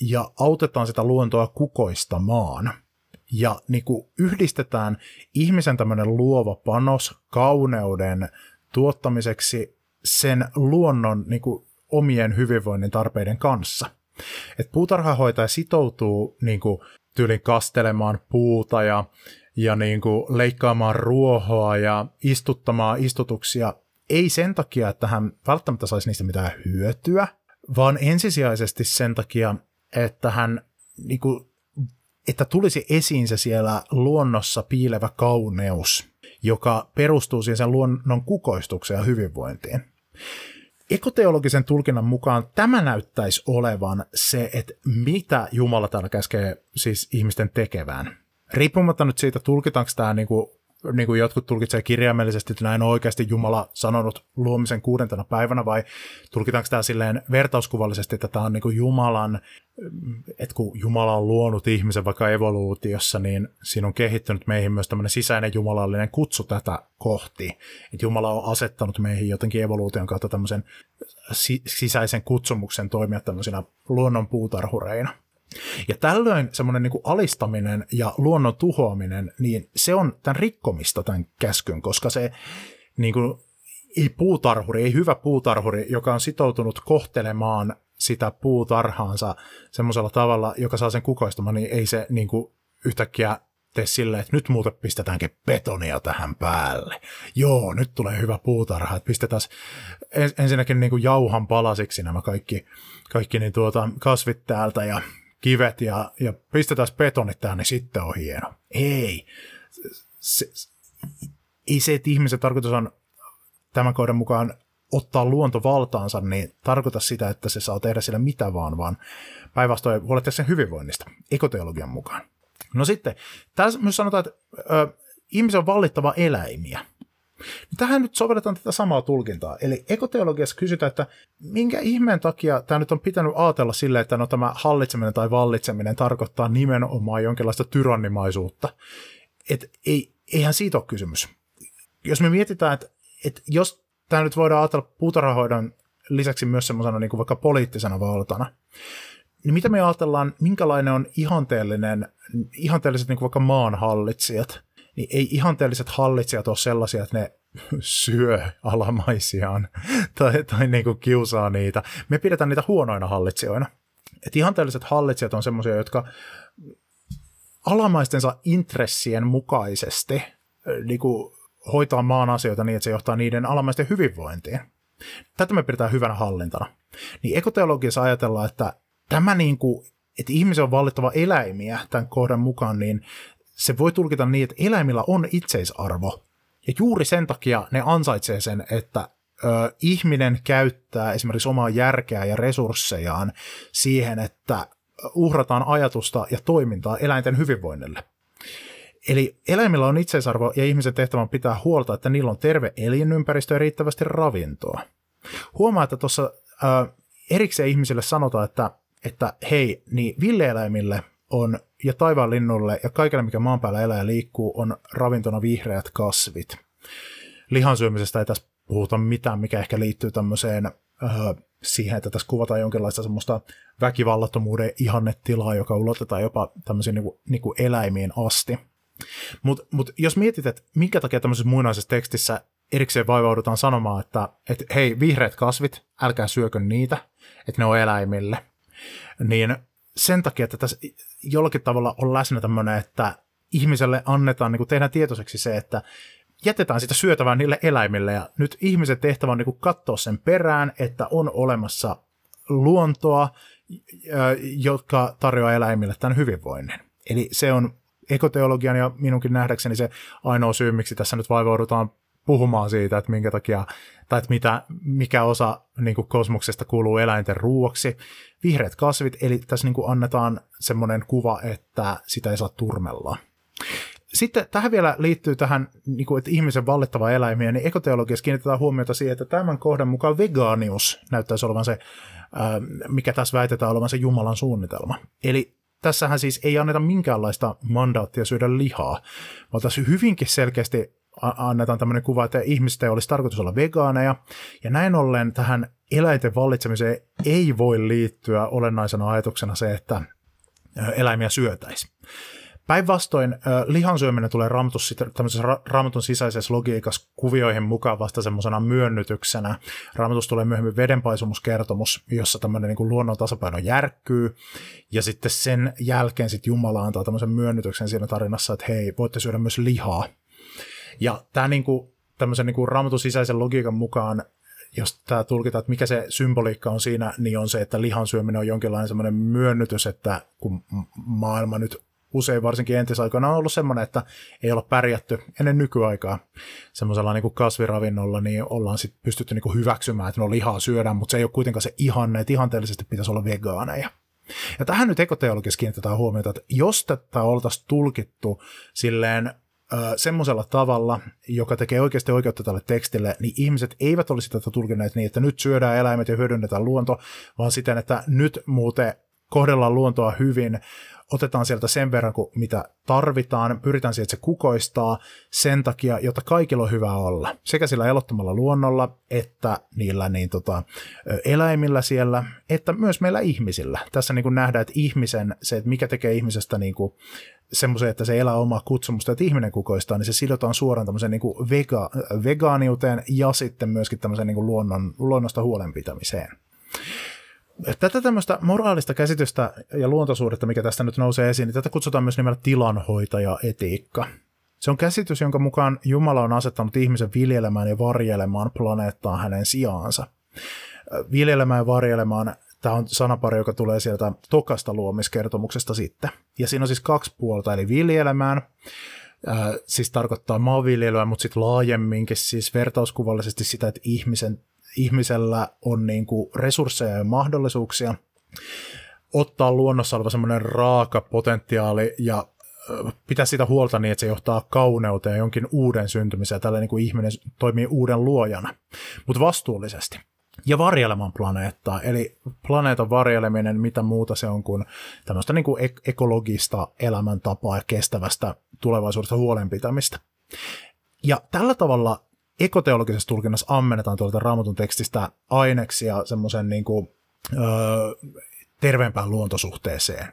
ja autetaan sitä luontoa kukoistamaan. Ja niin kuin yhdistetään ihmisen tämmöinen luova panos kauneuden tuottamiseksi sen luonnon niin kuin omien hyvinvoinnin tarpeiden kanssa. Et puutarhahoitaja sitoutuu niin kuin, tyylin kastelemaan puuta ja, ja niin kuin leikkaamaan ruohoa ja istuttamaan istutuksia, ei sen takia, että hän välttämättä saisi niistä mitään hyötyä, vaan ensisijaisesti sen takia, että hän niin kuin, että tulisi esiin se siellä luonnossa piilevä kauneus, joka perustuu siihen sen luonnon kukoistukseen ja hyvinvointiin ekoteologisen tulkinnan mukaan tämä näyttäisi olevan se, että mitä Jumala täällä käskee siis ihmisten tekevään. Riippumatta nyt siitä, tulkitaanko tämä niin kuin, niin kuin jotkut tulkitsevat kirjaimellisesti, että näin on oikeasti Jumala sanonut luomisen kuudentena päivänä, vai tulkitaanko tämä silleen vertauskuvallisesti, että tämä on niin kuin Jumalan että kun Jumala on luonut ihmisen vaikka evoluutiossa, niin siinä on kehittynyt meihin myös tämmöinen sisäinen jumalallinen kutsu tätä kohti. Että Jumala on asettanut meihin jotenkin evoluution kautta tämmöisen si- sisäisen kutsumuksen toimia tämmöisinä luonnon puutarhureina. Ja tällöin semmoinen niin alistaminen ja luonnon tuhoaminen, niin se on tämän rikkomista tämän käskyn, koska se niin kuin, ei puutarhuri, ei hyvä puutarhuri, joka on sitoutunut kohtelemaan sitä puutarhaansa semmoisella tavalla, joka saa sen kukoistumaan, niin ei se niin kuin yhtäkkiä tee silleen, että nyt muuten pistetäänkin betonia tähän päälle. Joo, nyt tulee hyvä puutarha, että pistetään ensinnäkin niin kuin jauhan palasiksi nämä kaikki, kaikki niin tuota, kasvit täältä ja kivet ja, ja pistetään betonit tähän, niin sitten on hieno. Ei. Se, se, ei se, että ihmisen tarkoitus on tämän kohdan mukaan ottaa luonto valtaansa, niin tarkoita sitä, että se saa tehdä sillä mitä vaan, vaan päinvastoin huolehtia sen hyvinvoinnista, ekoteologian mukaan. No sitten, tässä myös sanotaan, että ö, ihmisen on vallittava eläimiä. Tähän nyt sovelletaan tätä samaa tulkintaa. Eli ekoteologiassa kysytään, että minkä ihmeen takia tämä nyt on pitänyt ajatella silleen, että no tämä hallitseminen tai vallitseminen tarkoittaa nimenomaan jonkinlaista tyrannimaisuutta. Et ei, eihän siitä ole kysymys. Jos me mietitään, että, että jos tämä nyt voidaan ajatella puutarhahoidon lisäksi myös semmoisena niin vaikka poliittisena valtana. Niin mitä me ajatellaan, minkälainen on ihanteellinen, ihanteelliset niin kuin vaikka maanhallitsijat, niin ei ihanteelliset hallitsijat ole sellaisia, että ne syö alamaisiaan tai, tai niin kuin kiusaa niitä. Me pidetään niitä huonoina hallitsijoina. Et ihanteelliset hallitsijat on semmoisia, jotka alamaistensa intressien mukaisesti niin kuin hoitaa maan asioita niin, että se johtaa niiden alamaisten hyvinvointiin. Tätä me pidetään hyvänä hallintana. Niin ekoteologiassa ajatellaan, että tämä niin kuin että ihmisen on vallittava eläimiä tämän kohdan mukaan, niin se voi tulkita niin, että eläimillä on itseisarvo. Ja juuri sen takia ne ansaitsee sen, että ö, ihminen käyttää esimerkiksi omaa järkeä ja resurssejaan siihen, että uhrataan ajatusta ja toimintaa eläinten hyvinvoinnille. Eli eläimillä on itseisarvo ja ihmisen tehtävä on pitää huolta, että niillä on terve elinympäristö ja riittävästi ravintoa. Huomaa, että tuossa erikseen ihmisille sanotaan, että, että hei, niin villeeläimille on, ja taivaanlinnulle ja kaikille, mikä maan päällä elää ja liikkuu, on ravintona vihreät kasvit. Lihansyömisestä ei tässä puhuta mitään, mikä ehkä liittyy tämmöiseen äh, siihen, että tässä kuvataan jonkinlaista semmoista väkivallattomuuden ihannetilaa, joka ulotetaan jopa tämmöisiin niin kuin, niin kuin eläimiin asti. Mutta mut jos mietit, että minkä takia tämmöisessä muinaisessa tekstissä erikseen vaivaudutaan sanomaan, että, että hei, vihreät kasvit, älkää syökö niitä, että ne on eläimille, niin sen takia, että tässä jollakin tavalla on läsnä tämmöinen, että ihmiselle annetaan, niin kuin tehdään tietoiseksi se, että jätetään sitä syötävää niille eläimille, ja nyt ihmisen tehtävä on niin kuin katsoa sen perään, että on olemassa luontoa, jotka tarjoaa eläimille tämän hyvinvoinnin. Eli se on ekoteologian ja minunkin nähdäkseni se ainoa syy, miksi tässä nyt vaivaudutaan puhumaan siitä, että minkä takia, tai että mitä, mikä osa niin kuin kosmoksesta kuuluu eläinten ruuaksi. Vihreät kasvit, eli tässä niin kuin annetaan semmoinen kuva, että sitä ei saa turmella. Sitten tähän vielä liittyy tähän, niin kuin, että ihmisen vallittava eläimiä, niin ekoteologiassa kiinnitetään huomiota siihen, että tämän kohdan mukaan vegaanius näyttäisi olevan se, mikä tässä väitetään olevan se Jumalan suunnitelma. Eli tässähän siis ei anneta minkäänlaista mandaattia syödä lihaa, vaan tässä hyvinkin selkeästi annetaan tämmöinen kuva, että ihmistä ei olisi tarkoitus olla vegaaneja, ja näin ollen tähän eläinten vallitsemiseen ei voi liittyä olennaisena ajatuksena se, että eläimiä syötäisi. Päinvastoin lihan syöminen tulee raamatus, raamatun sisäisessä logiikassa kuvioihin mukaan vasta semmoisena myönnytyksenä. Raamatus tulee myöhemmin vedenpaisumuskertomus, jossa tämmöinen niin luonnon tasapaino järkkyy, ja sitten sen jälkeen sitten Jumala antaa tämmöisen myönnytyksen siinä tarinassa, että hei, voitte syödä myös lihaa. Ja tämä niin kuin, tämmöisen niin kuin raamatun sisäisen logiikan mukaan jos tämä tulkitaan, että mikä se symboliikka on siinä, niin on se, että lihan syöminen on jonkinlainen semmoinen myönnytys, että kun maailma nyt usein varsinkin entisaikoina on ollut semmoinen, että ei olla pärjätty ennen nykyaikaa semmoisella niin kasviravinnolla, niin ollaan sitten pystytty niin hyväksymään, että no lihaa syödään, mutta se ei ole kuitenkaan se ihanne, että ihanteellisesti pitäisi olla vegaaneja. Ja tähän nyt ekoteologisessa kiinnitetään huomiota, että jos tätä oltaisiin tulkittu silleen semmoisella tavalla, joka tekee oikeasti oikeutta tälle tekstille, niin ihmiset eivät olisi tätä tulkineet niin, että nyt syödään eläimet ja hyödynnetään luonto, vaan siten, että nyt muuten kohdellaan luontoa hyvin, otetaan sieltä sen verran kuin mitä tarvitaan, pyritään siihen, että se kukoistaa sen takia, jotta kaikilla on hyvä olla. Sekä sillä elottomalla luonnolla, että niillä niin tota, eläimillä siellä, että myös meillä ihmisillä. Tässä niin kuin nähdään, että ihmisen, se, että mikä tekee ihmisestä niin kuin semmoisen, että se elää omaa kutsumusta, että ihminen kukoistaa, niin se sidotaan suoraan tämmöiseen niin kuin vega, vegaaniuteen ja sitten myöskin tämmöiseen niin kuin luonnon, luonnosta huolenpitämiseen tätä tämmöistä moraalista käsitystä ja luontosuudetta, mikä tästä nyt nousee esiin, niin tätä kutsutaan myös nimellä tilanhoitaja-etiikka. Se on käsitys, jonka mukaan Jumala on asettanut ihmisen viljelemään ja varjelemaan planeettaa hänen sijaansa. Viljelemään ja varjelemaan, tämä on sanapari, joka tulee sieltä tokasta luomiskertomuksesta sitten. Ja siinä on siis kaksi puolta, eli viljelemään, äh, siis tarkoittaa maanviljelyä, mutta sitten laajemminkin siis vertauskuvallisesti sitä, että ihmisen ihmisellä on niin kuin resursseja ja mahdollisuuksia ottaa luonnossa oleva semmoinen raaka potentiaali ja pitää sitä huolta niin, että se johtaa kauneuteen ja jonkin uuden syntymiseen. Tällä niin kuin ihminen toimii uuden luojana, mutta vastuullisesti. Ja varjelemaan planeettaa, eli planeetan varjeleminen, mitä muuta se on kuin tämmöistä niin kuin ekologista elämäntapaa ja kestävästä tulevaisuudesta huolenpitämistä. Ja tällä tavalla ekoteologisessa tulkinnassa ammennetaan tuolta raamatun tekstistä aineksia semmoisen niin kuin, öö, terveempään luontosuhteeseen.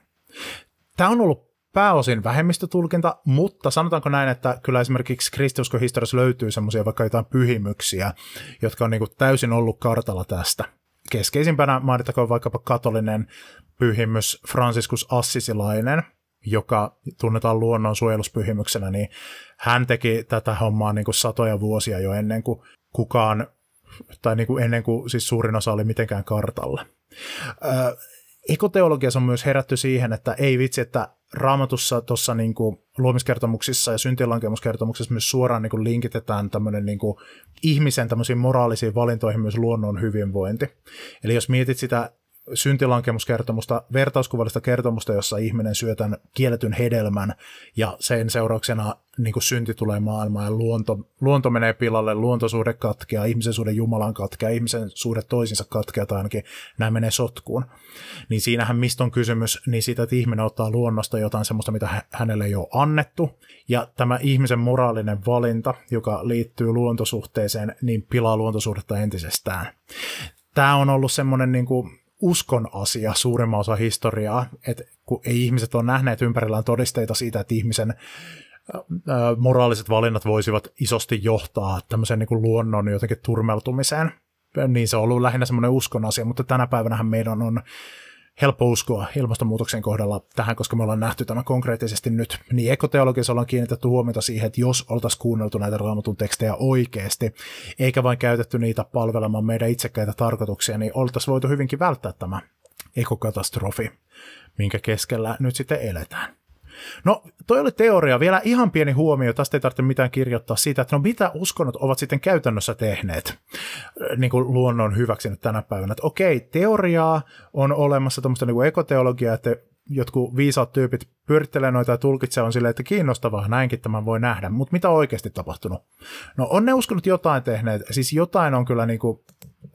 Tämä on ollut pääosin vähemmistötulkinta, mutta sanotaanko näin, että kyllä esimerkiksi kristiuskon historiassa löytyy semmoisia vaikka jotain pyhimyksiä, jotka on niin kuin täysin ollut kartalla tästä. Keskeisimpänä mainittakoon vaikkapa katolinen pyhimys Franciscus Assisilainen, joka tunnetaan luonnonsuojeluspyhimyksenä, niin hän teki tätä hommaa niin kuin satoja vuosia jo ennen kuin kukaan, tai niin kuin ennen kuin siis suurin osa oli mitenkään kartalla. Ekoteologiassa on myös herätty siihen, että ei vitsi, että raamatussa tuossa niin luomiskertomuksissa ja syntilankemuskertomuksissa myös suoraan niin kuin linkitetään tämmöinen niin kuin ihmisen tämmöisiin moraalisiin valintoihin myös luonnon hyvinvointi. Eli jos mietit sitä syntilankemuskertomusta, vertauskuvallista kertomusta, jossa ihminen syö tämän kielletyn hedelmän ja sen seurauksena niin kuin synti tulee maailmaan ja luonto, luonto menee pilalle, luontosuhde katkeaa, ihmisen suhde Jumalan katkeaa, ihmisen suhde toisinsa katkeaa tai ainakin nämä menee sotkuun. Niin siinähän mistä on kysymys, niin siitä, että ihminen ottaa luonnosta jotain sellaista, mitä hänelle ei ole annettu. Ja tämä ihmisen moraalinen valinta, joka liittyy luontosuhteeseen, niin pilaa luontosuhdetta entisestään. Tämä on ollut semmoinen niin kuin, uskon asia suurimman osa historiaa, että kun ei ihmiset ole nähneet ympärillään todisteita siitä, että ihmisen moraaliset valinnat voisivat isosti johtaa tämmöiseen niin kuin luonnon jotenkin turmeltumiseen, niin se on ollut lähinnä semmoinen uskon asia, mutta tänä päivänä meidän on helppo uskoa ilmastonmuutoksen kohdalla tähän, koska me ollaan nähty tämä konkreettisesti nyt. Niin ekoteologiassa ollaan kiinnitetty huomiota siihen, että jos oltaisiin kuunneltu näitä raamatun tekstejä oikeasti, eikä vain käytetty niitä palvelemaan meidän itsekkäitä tarkoituksia, niin oltaisiin voitu hyvinkin välttää tämä ekokatastrofi, minkä keskellä nyt sitten eletään. No, toi oli teoria. Vielä ihan pieni huomio, tästä ei tarvitse mitään kirjoittaa siitä, että no mitä uskonnot ovat sitten käytännössä tehneet niin kuin luonnon hyväksi nyt tänä päivänä. Että okei, teoriaa on olemassa tuommoista niin ekoteologiaa, että jotkut viisaat tyypit pyörittelee noita ja tulkitsee on silleen, että kiinnostavaa, näinkin tämän voi nähdä. Mutta mitä on oikeasti tapahtunut? No on ne uskonut jotain tehneet, siis jotain on kyllä niin kuin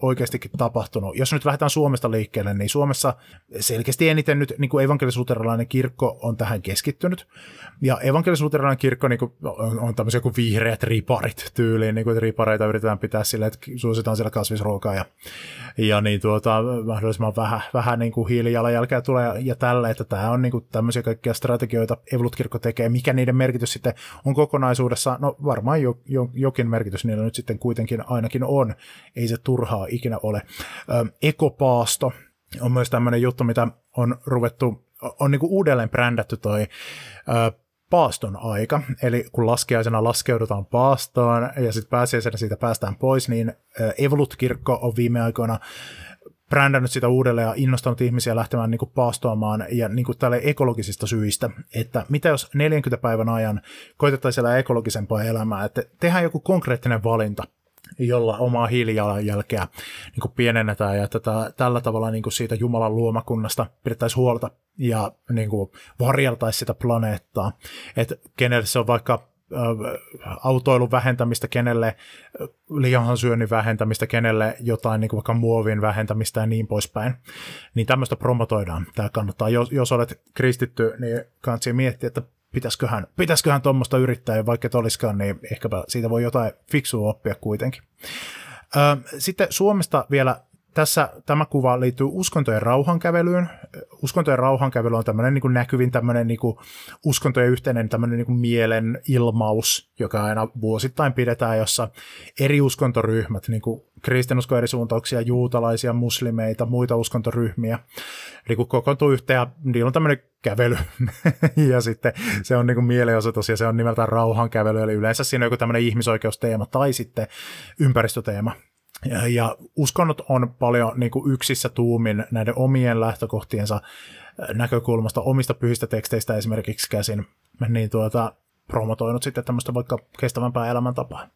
oikeastikin tapahtunut. Jos nyt lähdetään Suomesta liikkeelle, niin Suomessa selkeästi eniten nyt niin kuin evankelisuterilainen kirkko on tähän keskittynyt. Ja evankelisuterilainen kirkko niin kuin, on, on tämmöisiä kuin vihreät riparit tyyliin, niin kuin, että ripareita yritetään pitää sille, että suositaan siellä kasvisruokaa ja, ja niin tuota, mahdollisimman vähän, vähän niin kuin hiilijalanjälkeä tulee ja tällä, että tämä on niin kuin tämmöisiä kaikkia strategioita Evolut-kirkko tekee. Mikä niiden merkitys sitten on kokonaisuudessa? No varmaan jo, jo, jokin merkitys niillä nyt sitten kuitenkin ainakin on. Ei se turhaa ikinä ole. Ekopaasto on myös tämmöinen juttu, mitä on ruvettu, on niin kuin uudelleen brändätty toi paaston aika, eli kun laskiaisena laskeudutaan paastoon ja sitten pääsiäisenä siitä päästään pois, niin Evolut-kirkko on viime aikoina brändännyt sitä uudelleen ja innostanut ihmisiä lähtemään niin kuin paastoamaan ja niin kuin tälle ekologisista syistä, että mitä jos 40 päivän ajan koitettaisiin elää ekologisempaa elämää, että tehdään joku konkreettinen valinta, jolla omaa hiilijalanjälkeä niin kuin pienennetään ja tätä, tällä tavalla niin kuin siitä Jumalan luomakunnasta pidettäisiin huolta ja niin kuin varjeltaisiin sitä planeettaa. Että kenelle se on vaikka autoilun vähentämistä, kenelle lihansyönnin vähentämistä, kenelle jotain niin kuin vaikka muovin vähentämistä ja niin poispäin. Niin tämmöistä promotoidaan. Tämä kannattaa, jos, jos olet kristitty, niin kannattaa miettiä, että pitäisiköhän, pitäisiköhän tuommoista yrittää, ja vaikka et olisikaan, niin ehkäpä siitä voi jotain fiksua oppia kuitenkin. Sitten Suomesta vielä tässä tämä kuva liittyy uskontojen rauhankävelyyn. Uskontojen rauhankävely on tämmöinen niin kuin näkyvin tämmöinen niin kuin uskontojen yhteinen tämmöinen niin kuin mielen ilmaus, joka aina vuosittain pidetään, jossa eri uskontoryhmät, niin kuin kristinusko eri suuntauksia, juutalaisia, muslimeita, muita uskontoryhmiä, niin kuin kokoontuu yhteen ja niillä on tämmöinen kävely. ja sitten se on niin kuin mielenosoitus ja se on nimeltään rauhankävely, eli yleensä siinä on joku tämmöinen ihmisoikeusteema tai sitten ympäristöteema. Ja, uskonnot on paljon niin kuin yksissä tuumin näiden omien lähtökohtiensa äh, näkökulmasta, omista pyhistä teksteistä esimerkiksi käsin, niin tuota, promotoinut sitten tämmöistä vaikka kestävämpää elämäntapaa.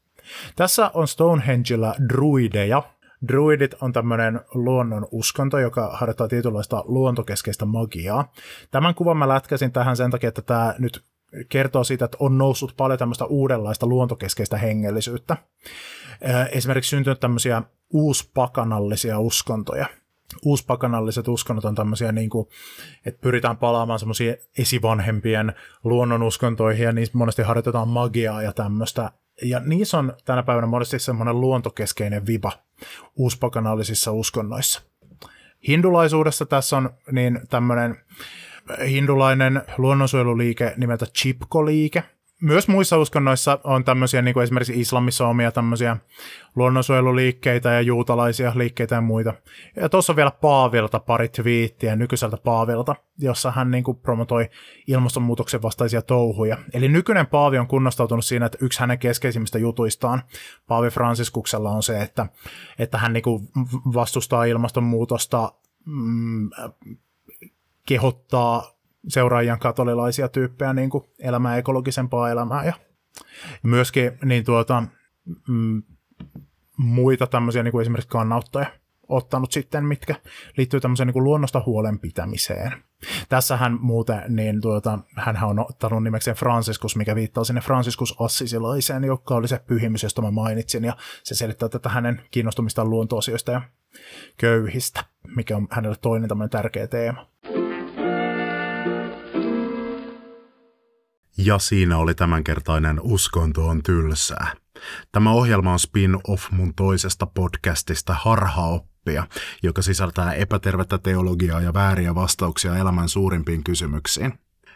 Tässä on Stonehengella druideja. Druidit on tämmöinen luonnon uskonto, joka harjoittaa tietynlaista luontokeskeistä magiaa. Tämän kuvan mä lätkäsin tähän sen takia, että tämä nyt kertoo siitä, että on noussut paljon tämmöistä uudenlaista luontokeskeistä hengellisyyttä esimerkiksi syntynyt tämmöisiä uuspakanallisia uskontoja. Uuspakanalliset uskonnot on tämmöisiä, niin kuin, että pyritään palaamaan semmoisiin esivanhempien luonnonuskontoihin ja niissä monesti harjoitetaan magiaa ja tämmöistä. Ja niissä on tänä päivänä monesti semmoinen luontokeskeinen viba uuspakanallisissa uskonnoissa. Hindulaisuudessa tässä on niin tämmöinen hindulainen luonnonsuojeluliike nimeltä Chipko-liike – myös muissa uskonnoissa on tämmöisiä, niin kuin esimerkiksi islamissa omia tämmöisiä luonnonsuojeluliikkeitä ja juutalaisia liikkeitä ja muita. Ja tuossa on vielä Paavilta pari twiittiä nykyiseltä Paavilta, jossa hän niin kuin promotoi ilmastonmuutoksen vastaisia touhuja. Eli nykyinen Paavi on kunnostautunut siinä, että yksi hänen keskeisimmistä jutuistaan Paavi Franciskuksella on se, että, että hän niin kuin vastustaa ilmastonmuutosta mm, kehottaa seuraajan katolilaisia tyyppejä niin kuin elämään ekologisempaa elämää. Ja myöskin niin tuota, mm, muita tämmöisiä niin kuin esimerkiksi kannauttaja ottanut sitten, mitkä liittyy tämmöiseen niin kuin luonnosta huolen pitämiseen. Tässähän muuten, niin tuota, hän on ottanut nimekseen Franciscus, mikä viittaa sinne Franciscus Assisilaiseen, joka oli se pyhimys, josta mä mainitsin, ja se selittää tätä hänen kiinnostumistaan luontoasioista ja köyhistä, mikä on hänelle toinen tämmöinen tärkeä teema. Ja siinä oli tämänkertainen Uskonto on tylsää. Tämä ohjelma on spin-off mun toisesta podcastista Harhaoppia, joka sisältää epätervettä teologiaa ja vääriä vastauksia elämän suurimpiin kysymyksiin.